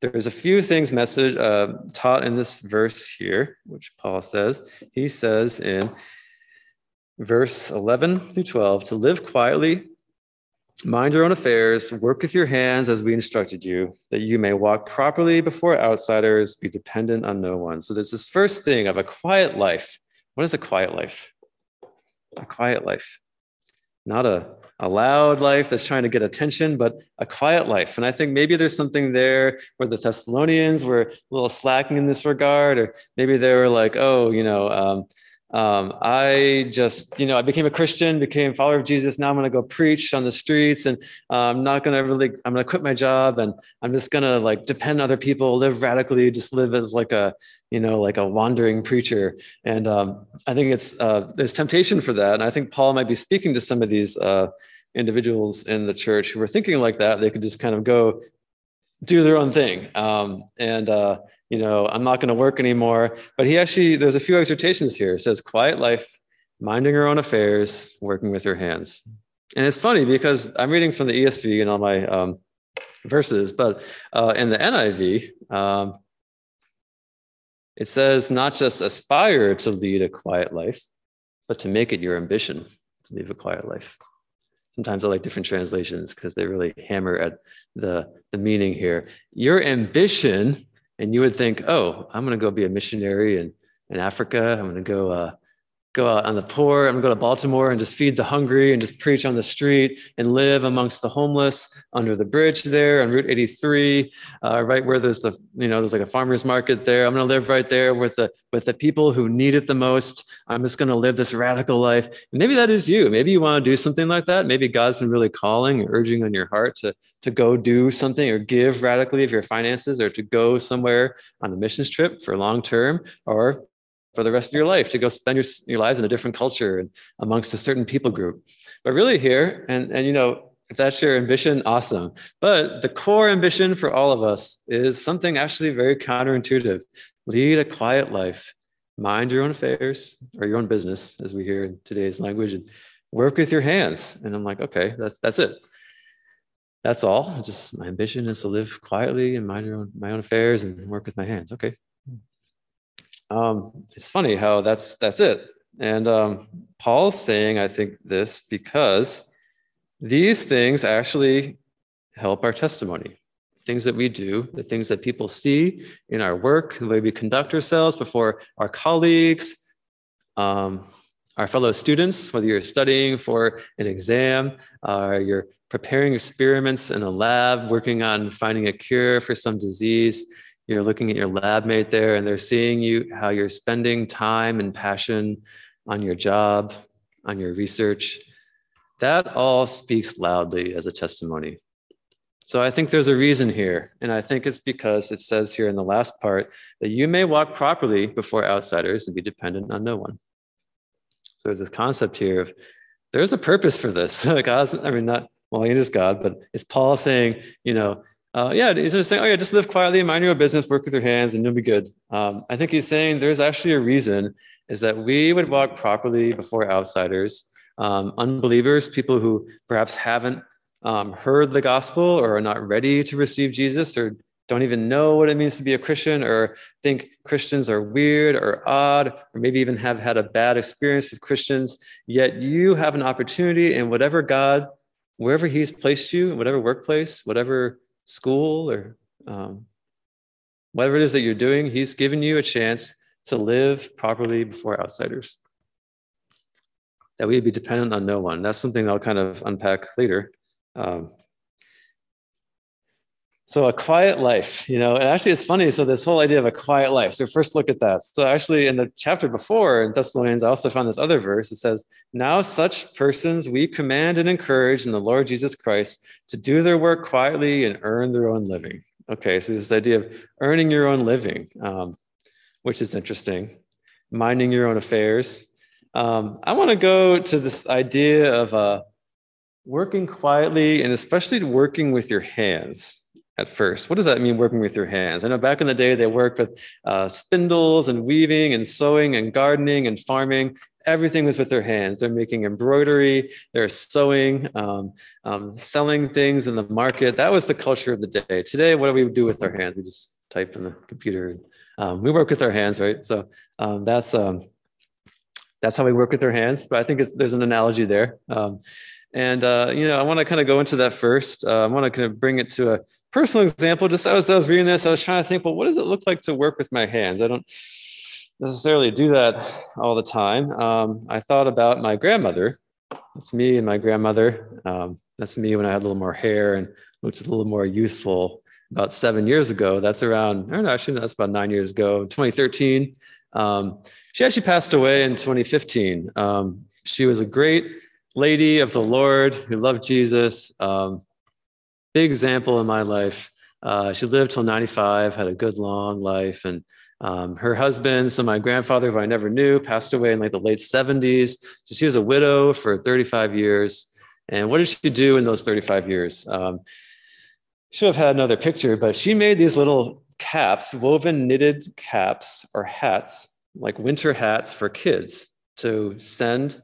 there's a few things message uh, taught in this verse here, which Paul says. He says in verse 11 through 12 to live quietly, mind your own affairs, work with your hands as we instructed you, that you may walk properly before outsiders, be dependent on no one. So there's this first thing of a quiet life. What is a quiet life? A quiet life, not a a loud life that's trying to get attention, but a quiet life. And I think maybe there's something there where the Thessalonians were a little slacking in this regard, or maybe they were like, oh, you know, um, um, I just, you know, I became a Christian, became follower of Jesus. Now I'm going to go preach on the streets and uh, I'm not going to really, I'm going to quit my job and I'm just going to like depend on other people, live radically, just live as like a, you know, like a wandering preacher. And um, I think it's, uh, there's temptation for that. And I think Paul might be speaking to some of these uh, individuals in the church who were thinking like that. They could just kind of go do their own thing. Um, and, uh, you know, I'm not going to work anymore. But he actually, there's a few exhortations here. It says, quiet life, minding her own affairs, working with her hands. And it's funny because I'm reading from the ESV and all my um, verses, but uh, in the NIV, um, it says not just aspire to lead a quiet life, but to make it your ambition to live a quiet life. Sometimes I like different translations because they really hammer at the, the meaning here. Your ambition and you would think, oh, I'm going to go be a missionary in, in Africa. I'm going to go uh, go out on the poor. I'm going to go to Baltimore and just feed the hungry and just preach on the street and live amongst the homeless under the bridge there on Route 83, uh, right where there's the, you know, there's like a farmer's market there. I'm going to live right there with the, with the people who need it the most. I'm just going to live this radical life. And maybe that is you. Maybe you want to do something like that. Maybe God's been really calling or urging on your heart to, to go do something or give radically of your finances or to go somewhere on a missions trip for long term or for the rest of your life to go spend your, your lives in a different culture and amongst a certain people group. But really here, and, and you know, if that's your ambition, awesome. But the core ambition for all of us is something actually very counterintuitive. Lead a quiet life, mind your own affairs or your own business, as we hear in today's language, and work with your hands. And I'm like, okay, that's that's it. That's all. Just my ambition is to live quietly and mind your own, my own affairs and work with my hands. Okay. Um, it's funny how that's that's it. And um, Paul's saying, I think this because these things actually help our testimony. Things that we do, the things that people see in our work, the way we conduct ourselves before our colleagues, um, our fellow students, whether you're studying for an exam, or uh, you're preparing experiments in a lab, working on finding a cure for some disease. You're looking at your lab mate there, and they're seeing you how you're spending time and passion on your job, on your research. That all speaks loudly as a testimony. So I think there's a reason here. And I think it's because it says here in the last part that you may walk properly before outsiders and be dependent on no one. So there's this concept here of there's a purpose for this. God's, I mean, not, well, he is God, but it's Paul saying, you know, uh, yeah, he's just saying, oh yeah, just live quietly, mind your own business, work with your hands, and you'll be good. Um, I think he's saying there's actually a reason is that we would walk properly before outsiders, um, unbelievers, people who perhaps haven't um, heard the gospel or are not ready to receive Jesus or don't even know what it means to be a Christian or think Christians are weird or odd, or maybe even have had a bad experience with Christians, yet you have an opportunity in whatever God, wherever He's placed you, in whatever workplace, whatever school, or um, whatever it is that you're doing, He's given you a chance to live properly before outsiders. That we'd be dependent on no one. That's something I'll kind of unpack later. Um, so a quiet life, you know, and actually it's funny. So this whole idea of a quiet life. So first look at that. So actually in the chapter before in Thessalonians, I also found this other verse. It says, now such persons we command and encourage in the Lord Jesus Christ to do their work quietly and earn their own living. Okay. So this idea of earning your own living, um, which is interesting, minding your own affairs. Um, I want to go to this idea of uh, working quietly and especially working with your hands at first. What does that mean, working with your hands? I know back in the day, they worked with uh, spindles and weaving and sewing and gardening and farming. Everything was with their hands. They're making embroidery, they're sewing, um, um, selling things in the market. That was the culture of the day. Today, what do we do with our hands? We just type in the computer. Um, we work with our hands, right? So um, that's um, that's how we work with our hands. But I think there's an analogy there. Um, and uh, you know, I want to kind of go into that first. Uh, I want to kind of bring it to a personal example, just as I was reading this, I was trying to think, well, what does it look like to work with my hands? I don't necessarily do that all the time. Um, I thought about my grandmother. That's me and my grandmother. Um, that's me when I had a little more hair and looked a little more youthful about seven years ago. That's around, I don't actually, that's about nine years ago, 2013. Um, she actually passed away in 2015. Um, she was a great lady of the Lord who loved Jesus. Um, big example in my life. Uh, she lived till 95, had a good long life. And um, her husband, so my grandfather, who I never knew, passed away in like the late 70s. So she was a widow for 35 years. And what did she do in those 35 years? Um, should have had another picture, but she made these little caps, woven knitted caps or hats, like winter hats for kids to send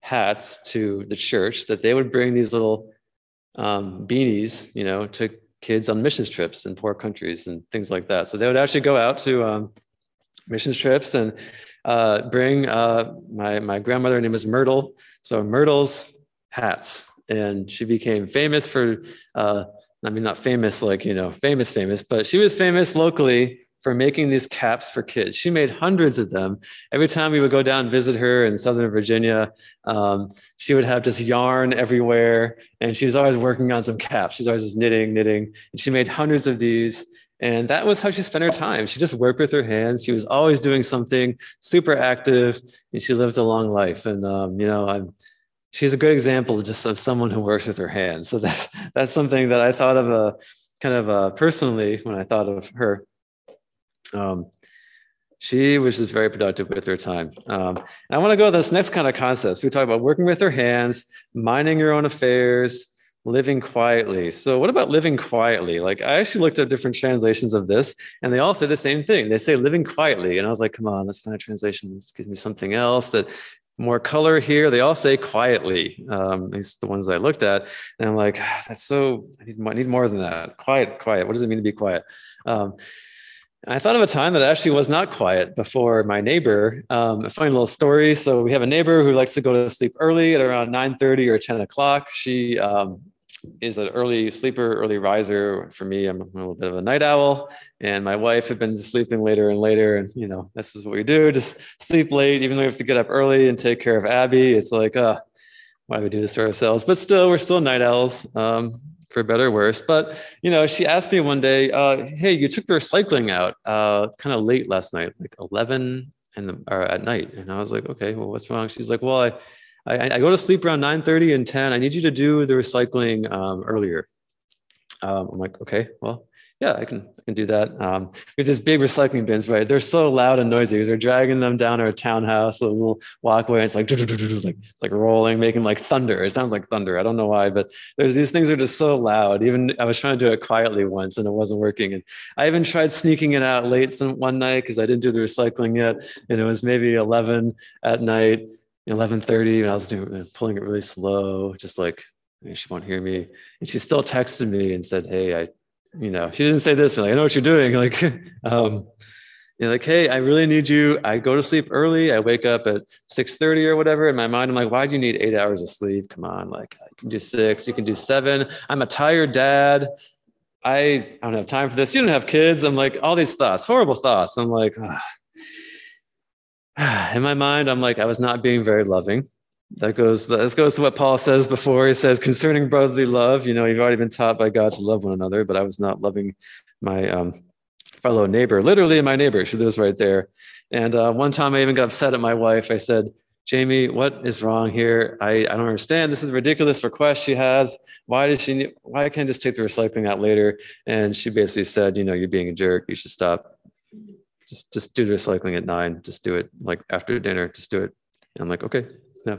hats to the church that they would bring these little um, beanies, you know, to kids on missions trips in poor countries and things like that. So they would actually go out to um, missions trips and uh, bring uh, my my grandmother. Her name is Myrtle. So Myrtle's hats, and she became famous for. Uh, I mean, not famous like you know, famous famous, but she was famous locally for making these caps for kids. She made hundreds of them. Every time we would go down and visit her in Southern Virginia, um, she would have just yarn everywhere. And she was always working on some caps. She's always just knitting, knitting. And she made hundreds of these. And that was how she spent her time. She just worked with her hands. She was always doing something super active and she lived a long life. And, um, you know, I'm, she's a good example just of someone who works with her hands. So that's, that's something that I thought of a uh, kind of uh, personally when I thought of her. Um, she was just very productive with her time. Um, I want to go to this next kind of concepts. We talk about working with her hands, minding your own affairs, living quietly. So, what about living quietly? Like, I actually looked at different translations of this, and they all say the same thing. They say living quietly, and I was like, "Come on, let's find a translation that gives me something else that more color here. They all say quietly. Um, these the ones I looked at, and I'm like, ah, that's so. I need, more, I need more than that. Quiet, quiet. What does it mean to be quiet? Um, I thought of a time that actually was not quiet before my neighbor. Um, a funny little story. So we have a neighbor who likes to go to sleep early at around 9:30 or 10 o'clock. She um, is an early sleeper, early riser. For me, I'm a little bit of a night owl, and my wife had been sleeping later and later. And you know, this is what we do: just sleep late, even though we have to get up early and take care of Abby. It's like, uh, why do we do this to ourselves? But still, we're still night owls, um, for better or worse. But you know, she asked me one day, uh, "Hey, you took the recycling out uh, kind of late last night, like 11 and or at night," and I was like, "Okay, well, what's wrong?" She's like, "Well, I." I, I go to sleep around 9:30 and 10. I need you to do the recycling um, earlier. Um, I'm like, okay, well, yeah, I can, I can do that. Um, have these big recycling bins, right? They're so loud and noisy because they're dragging them down our townhouse, a little walkway. And it's like, like it's like rolling, making like thunder. It sounds like thunder. I don't know why, but there's these things are just so loud. Even I was trying to do it quietly once and it wasn't working. And I even tried sneaking it out late some one night because I didn't do the recycling yet, and it was maybe 11 at night 11:30 and I was doing pulling it really slow, just like she won't hear me. And she still texted me and said, "Hey, I, you know, she didn't say this, but like, I know what you're doing. Like, um, you're like, hey, I really need you. I go to sleep early. I wake up at 6:30 or whatever. In my mind, I'm like, why do you need eight hours of sleep? Come on, like you can do six, you can do seven. I'm a tired dad. I, I don't have time for this. You don't have kids. I'm like, all these thoughts, horrible thoughts. I'm like, in my mind, I'm like, I was not being very loving. That goes, that goes to what Paul says before. He says, concerning brotherly love, you know, you've already been taught by God to love one another, but I was not loving my um, fellow neighbor, literally my neighbor. She lives right there. And uh, one time I even got upset at my wife. I said, Jamie, what is wrong here? I, I don't understand. This is ridiculous request she has. Why does she, why can't I just take the recycling out later? And she basically said, you know, you're being a jerk. You should stop just just do the recycling at nine. Just do it like after dinner. Just do it. And I'm like, okay, yeah.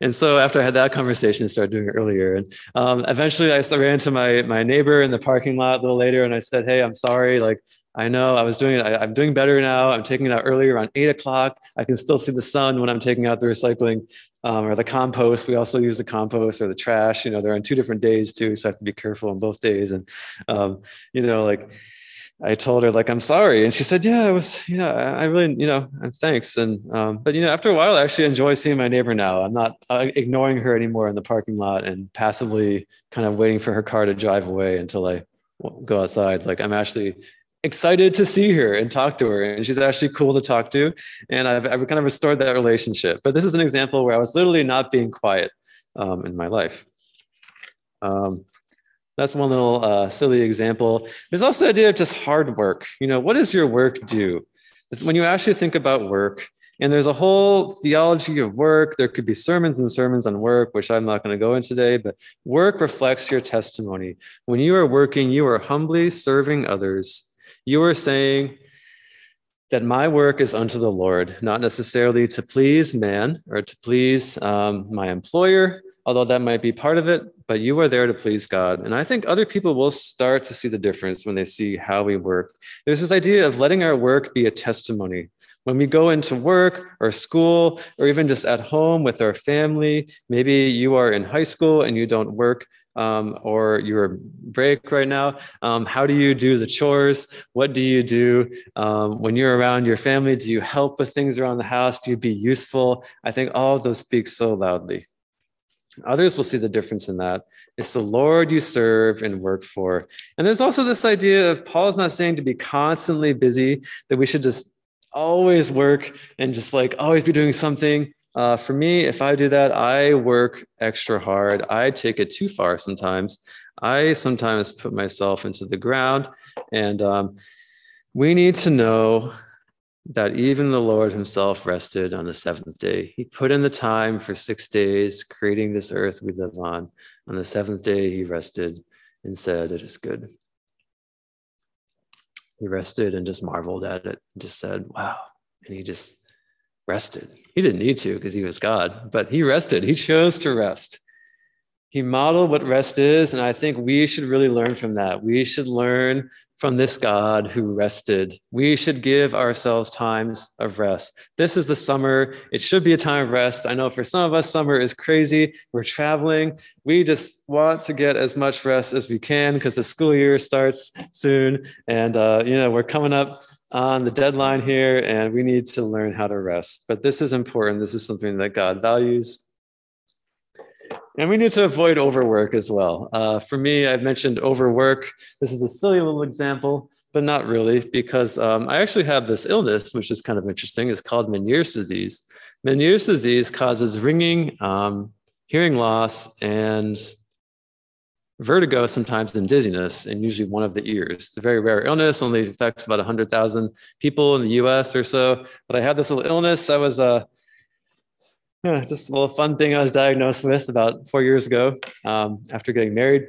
And so after I had that conversation, I started doing it earlier. And um, eventually, I ran to my my neighbor in the parking lot a little later, and I said, "Hey, I'm sorry. Like, I know I was doing it. I, am doing better now. I'm taking it out earlier around eight o'clock. I can still see the sun when I'm taking out the recycling um, or the compost. We also use the compost or the trash. You know, they're on two different days too, so I have to be careful on both days. And um, you know, like I told her like I'm sorry, and she said, "Yeah, I was, you know, I really, you know, thanks." And um, but you know, after a while, I actually enjoy seeing my neighbor now. I'm not uh, ignoring her anymore in the parking lot and passively kind of waiting for her car to drive away until I go outside. Like I'm actually excited to see her and talk to her, and she's actually cool to talk to. And I've, I've kind of restored that relationship. But this is an example where I was literally not being quiet um, in my life. Um, that's one little uh, silly example. There's also the idea of just hard work. You know, what does your work do? When you actually think about work, and there's a whole theology of work. There could be sermons and sermons on work, which I'm not going to go into today, but work reflects your testimony. When you are working, you are humbly serving others. You are saying that my work is unto the Lord, not necessarily to please man or to please um, my employer, although that might be part of it, but you are there to please God. And I think other people will start to see the difference when they see how we work. There's this idea of letting our work be a testimony. When we go into work or school or even just at home with our family, maybe you are in high school and you don't work um, or you're break right now. Um, how do you do the chores? What do you do um, when you're around your family? Do you help with things around the house? Do you be useful? I think all of those speak so loudly. Others will see the difference in that. It's the Lord you serve and work for. And there's also this idea of Paul's not saying to be constantly busy, that we should just always work and just like always be doing something. Uh, for me, if I do that, I work extra hard. I take it too far sometimes. I sometimes put myself into the ground. And um, we need to know that even the Lord himself rested on the seventh day. He put in the time for six days, creating this earth we live on. On the seventh day, he rested and said, It is good. He rested and just marveled at it, and just said, Wow. And he just rested. He didn't need to because he was God, but he rested. He chose to rest. He modeled what rest is, and I think we should really learn from that. We should learn from this God who rested. We should give ourselves times of rest. This is the summer. It should be a time of rest. I know for some of us, summer is crazy. We're traveling. We just want to get as much rest as we can because the school year starts soon. And, uh, you know, we're coming up on the deadline here and we need to learn how to rest. But this is important. This is something that God values. And we need to avoid overwork as well. Uh, for me, I've mentioned overwork. This is a silly little example, but not really, because um, I actually have this illness, which is kind of interesting. It's called Meniere's disease. Meniere's disease causes ringing, um, hearing loss, and vertigo sometimes and dizziness and usually one of the ears. It's a very rare illness, only affects about 100,000 people in the US or so. But I had this little illness. I was uh, yeah, just a little fun thing I was diagnosed with about four years ago um, after getting married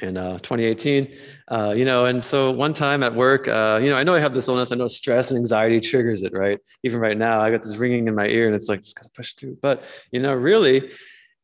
in uh, 2018. Uh, you know, and so one time at work, uh, you know, I know I have this illness. I know stress and anxiety triggers it, right? Even right now, I got this ringing in my ear, and it's like just gotta push through. But you know, really,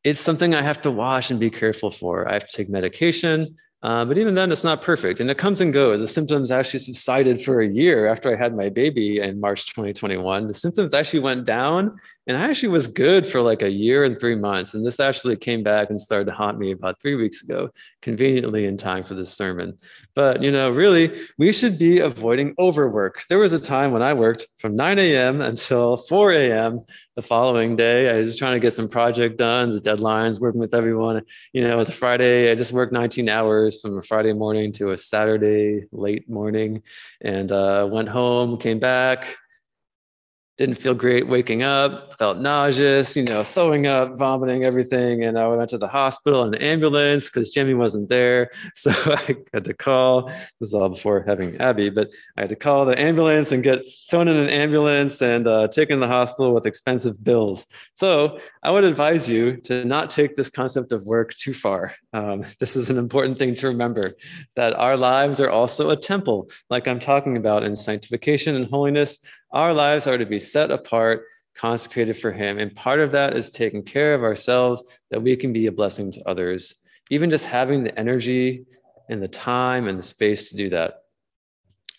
it's something I have to watch and be careful for. I have to take medication. Uh, but even then, it's not perfect and it comes and goes. The symptoms actually subsided for a year after I had my baby in March 2021. The symptoms actually went down and I actually was good for like a year and three months. And this actually came back and started to haunt me about three weeks ago, conveniently in time for this sermon. But, you know, really, we should be avoiding overwork. There was a time when I worked from 9 a.m. until 4 a.m. the following day. I was just trying to get some project done, the deadlines, working with everyone. You know, it was a Friday. I just worked 19 hours from a Friday morning to a Saturday late morning and uh, went home, came back didn't feel great waking up, felt nauseous, you know, throwing up, vomiting, everything. And I went to the hospital in an ambulance because Jimmy wasn't there. So I had to call, this is all before having Abby, but I had to call the ambulance and get thrown in an ambulance and uh, taken to the hospital with expensive bills. So I would advise you to not take this concept of work too far. Um, this is an important thing to remember that our lives are also a temple, like I'm talking about in sanctification and holiness. Our lives are to be set apart, consecrated for Him. And part of that is taking care of ourselves that we can be a blessing to others. Even just having the energy and the time and the space to do that.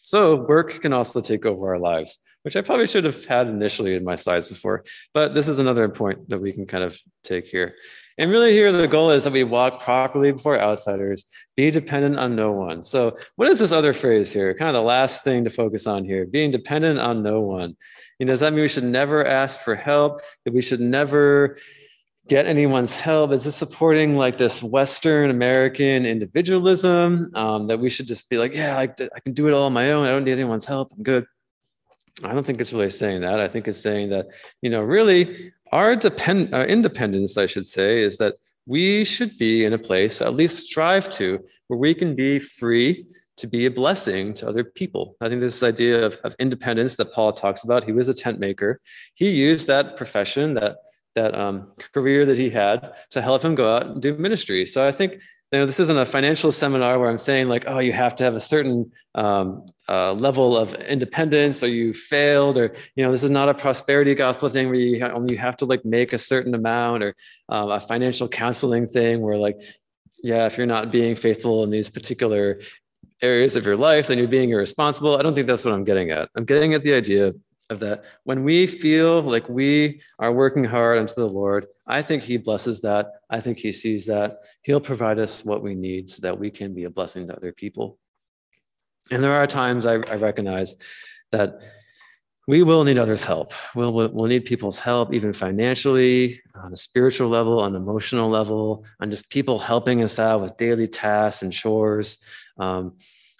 So, work can also take over our lives, which I probably should have had initially in my slides before. But this is another point that we can kind of take here. And really, here the goal is that we walk properly before outsiders, be dependent on no one. So, what is this other phrase here? Kind of the last thing to focus on here being dependent on no one. You know, does that mean we should never ask for help? That we should never get anyone's help? Is this supporting like this Western American individualism um, that we should just be like, yeah, I, I can do it all on my own. I don't need anyone's help. I'm good. I don't think it's really saying that. I think it's saying that, you know, really our depend, uh, independence, I should say, is that we should be in a place, at least strive to, where we can be free to be a blessing to other people. I think this idea of, of independence that Paul talks about, he was a tent maker. He used that profession, that that um, career that he had to help him go out and do ministry. So I think know, this isn't a financial seminar where I'm saying like, oh, you have to have a certain um, uh, level of independence or you failed or, you know, this is not a prosperity gospel thing where you, ha- you have to like make a certain amount or um, a financial counseling thing where like, yeah, if you're not being faithful in these particular areas of your life, then you're being irresponsible. I don't think that's what I'm getting at. I'm getting at the idea of that when we feel like we are working hard unto the Lord, I think He blesses that. I think He sees that. He'll provide us what we need so that we can be a blessing to other people. And there are times I, I recognize that we will need others' help. We'll, we'll need people's help, even financially, on a spiritual level, on an emotional level, on just people helping us out with daily tasks and chores. Um,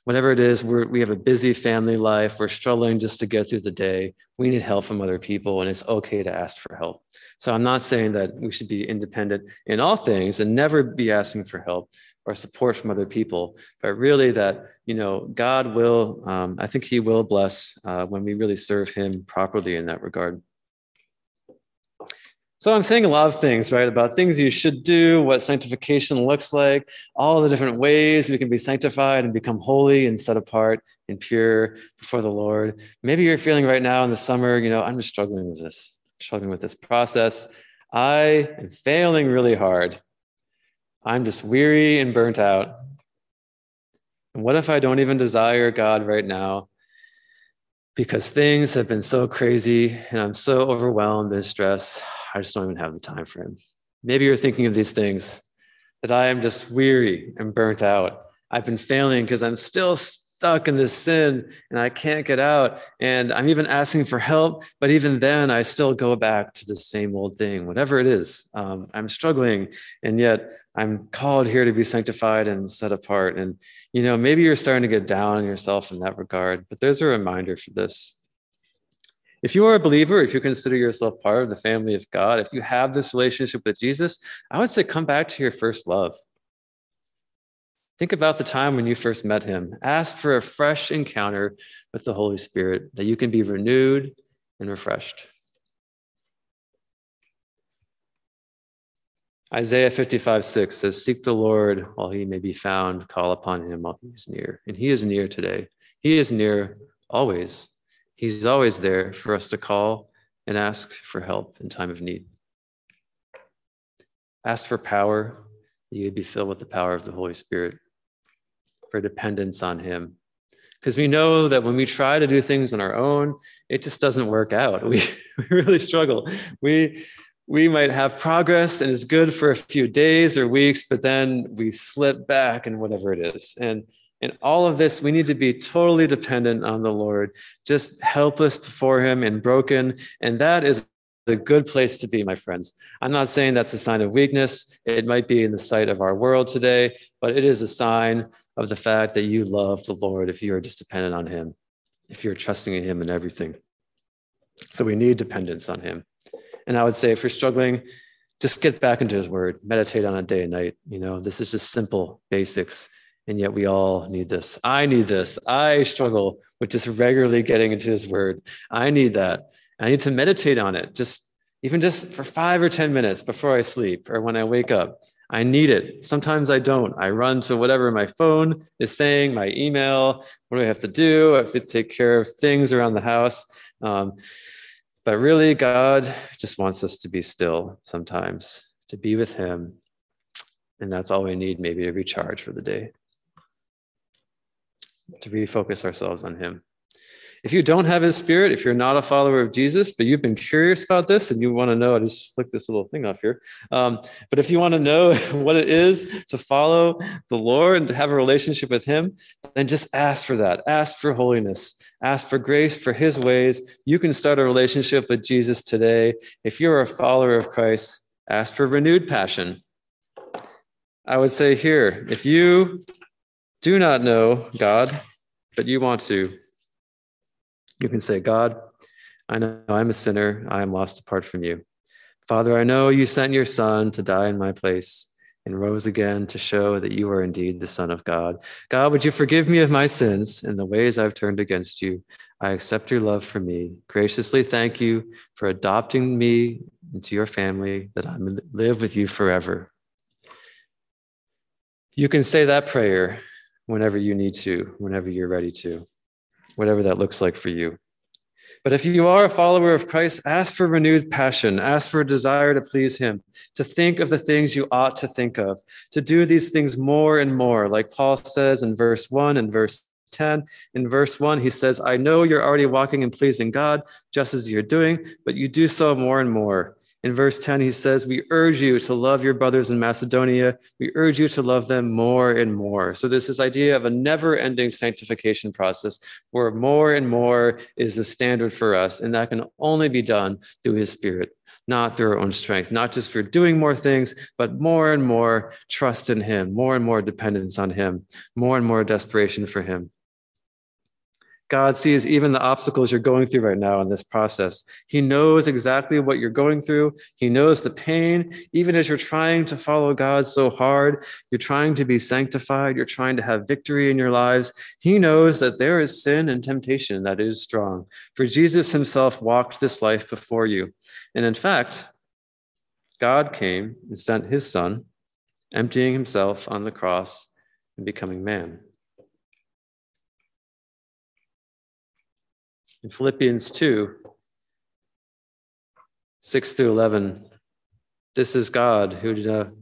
whatever it is, we have a busy family life. We're struggling just to get through the day. We need help from other people, and it's okay to ask for help. So I'm not saying that we should be independent in all things and never be asking for help or support from other people, but really that you know God will. Um, I think He will bless uh, when we really serve Him properly in that regard. So I'm saying a lot of things, right, about things you should do, what sanctification looks like, all the different ways we can be sanctified and become holy and set apart and pure before the Lord. Maybe you're feeling right now in the summer, you know, I'm just struggling with this, struggling with this process. I am failing really hard. I'm just weary and burnt out. And what if I don't even desire God right now? Because things have been so crazy and I'm so overwhelmed and stressed, I just don't even have the time for Him. Maybe you're thinking of these things that I am just weary and burnt out. I've been failing because I'm still stuck in this sin and I can't get out. And I'm even asking for help, but even then, I still go back to the same old thing, whatever it is. Um, I'm struggling, and yet I'm called here to be sanctified and set apart. And, you know, maybe you're starting to get down on yourself in that regard, but there's a reminder for this. If you are a believer, if you consider yourself part of the family of God, if you have this relationship with Jesus, I would say come back to your first love. Think about the time when you first met him. Ask for a fresh encounter with the Holy Spirit that you can be renewed and refreshed. Isaiah 55, 6 says, Seek the Lord while he may be found, call upon him while he is near. And he is near today. He is near always. He's always there for us to call and ask for help in time of need. Ask for power, that you would be filled with the power of the Holy Spirit for dependence on Him. Because we know that when we try to do things on our own, it just doesn't work out. We, we really struggle. We, we might have progress and it's good for a few days or weeks, but then we slip back and whatever it is. And in all of this, we need to be totally dependent on the Lord, just helpless before Him and broken. And that is a good place to be, my friends. I'm not saying that's a sign of weakness. It might be in the sight of our world today, but it is a sign of the fact that you love the Lord if you are just dependent on Him, if you're trusting in Him in everything. So we need dependence on Him. And I would say if you're struggling, just get back into His Word, meditate on it day and night. You know, this is just simple basics. And yet we all need this. I need this. I struggle with just regularly getting into His Word. I need that. I need to meditate on it, just even just for five or 10 minutes before I sleep or when I wake up. I need it. Sometimes I don't. I run to whatever my phone is saying, my email. What do I have to do? I have to take care of things around the house. Um, but really, God just wants us to be still sometimes, to be with Him. And that's all we need, maybe, to recharge for the day, to refocus ourselves on Him. If you don't have his spirit, if you're not a follower of Jesus, but you've been curious about this and you want to know, I just flick this little thing off here. Um, but if you want to know what it is to follow the Lord and to have a relationship with him, then just ask for that. Ask for holiness. Ask for grace for his ways. You can start a relationship with Jesus today. If you're a follower of Christ, ask for renewed passion. I would say here, if you do not know God, but you want to, you can say, God, I know I'm a sinner. I am lost apart from you. Father, I know you sent your son to die in my place and rose again to show that you are indeed the Son of God. God, would you forgive me of my sins and the ways I've turned against you? I accept your love for me. Graciously thank you for adopting me into your family that I live with you forever. You can say that prayer whenever you need to, whenever you're ready to whatever that looks like for you. But if you are a follower of Christ, ask for renewed passion, ask for a desire to please Him, to think of the things you ought to think of, to do these things more and more, like Paul says in verse 1 and verse 10. In verse 1, he says, I know you're already walking and pleasing God, just as you're doing, but you do so more and more. In verse 10, he says, We urge you to love your brothers in Macedonia. We urge you to love them more and more. So there's this idea of a never ending sanctification process where more and more is the standard for us. And that can only be done through his spirit, not through our own strength, not just for doing more things, but more and more trust in him, more and more dependence on him, more and more desperation for him. God sees even the obstacles you're going through right now in this process. He knows exactly what you're going through. He knows the pain, even as you're trying to follow God so hard, you're trying to be sanctified, you're trying to have victory in your lives. He knows that there is sin and temptation that is strong. For Jesus himself walked this life before you. And in fact, God came and sent his son, emptying himself on the cross and becoming man. In Philippians 2, 6 through 11, This is God, who,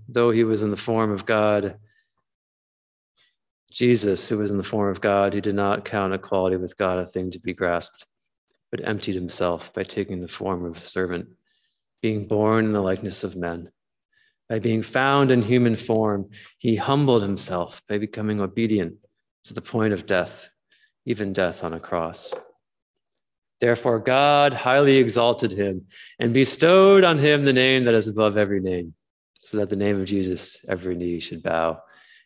though he was in the form of God, Jesus, who was in the form of God, who did not count equality with God a thing to be grasped, but emptied himself by taking the form of a servant, being born in the likeness of men. By being found in human form, he humbled himself by becoming obedient to the point of death, even death on a cross. Therefore, God highly exalted him and bestowed on him the name that is above every name, so that the name of Jesus every knee should bow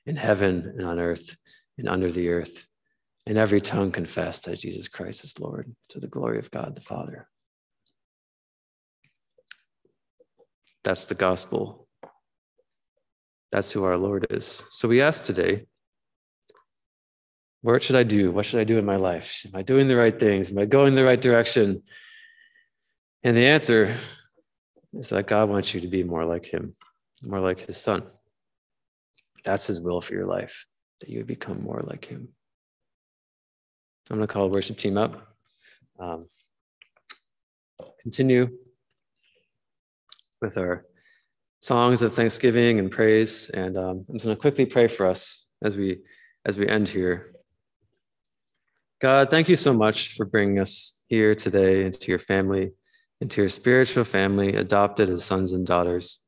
in heaven and on earth and under the earth, and every tongue confess that Jesus Christ is Lord to the glory of God the Father. That's the gospel. That's who our Lord is. So we ask today what should I do? What should I do in my life? Am I doing the right things? Am I going the right direction? And the answer is that God wants you to be more like Him, more like His Son. That's His will for your life, that you would become more like Him. I'm going to call the worship team up. Um, continue with our songs of thanksgiving and praise, and um, I'm just going to quickly pray for us as we as we end here. God, thank you so much for bringing us here today into your family, into your spiritual family, adopted as sons and daughters.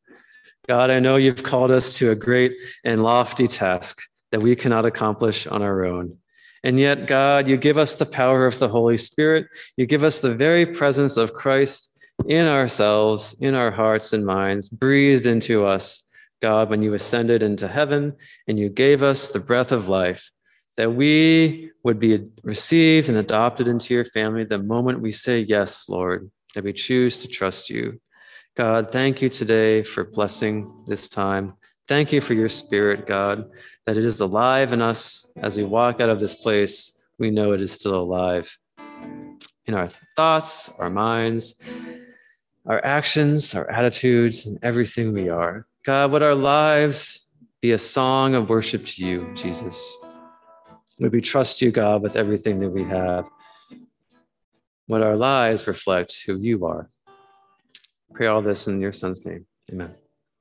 God, I know you've called us to a great and lofty task that we cannot accomplish on our own. And yet, God, you give us the power of the Holy Spirit. You give us the very presence of Christ in ourselves, in our hearts and minds, breathed into us, God, when you ascended into heaven and you gave us the breath of life that we would be received and adopted into your family the moment we say yes, Lord, that we choose to trust you. God, thank you today for blessing this time. Thank you for your spirit, God, that it is alive in us as we walk out of this place. We know it is still alive in our thoughts, our minds, our actions, our attitudes, and everything we are. God, would our lives be a song of worship to you, Jesus? Would we trust you, God, with everything that we have? Would our lives reflect who you are? pray all this in your son's name. Amen.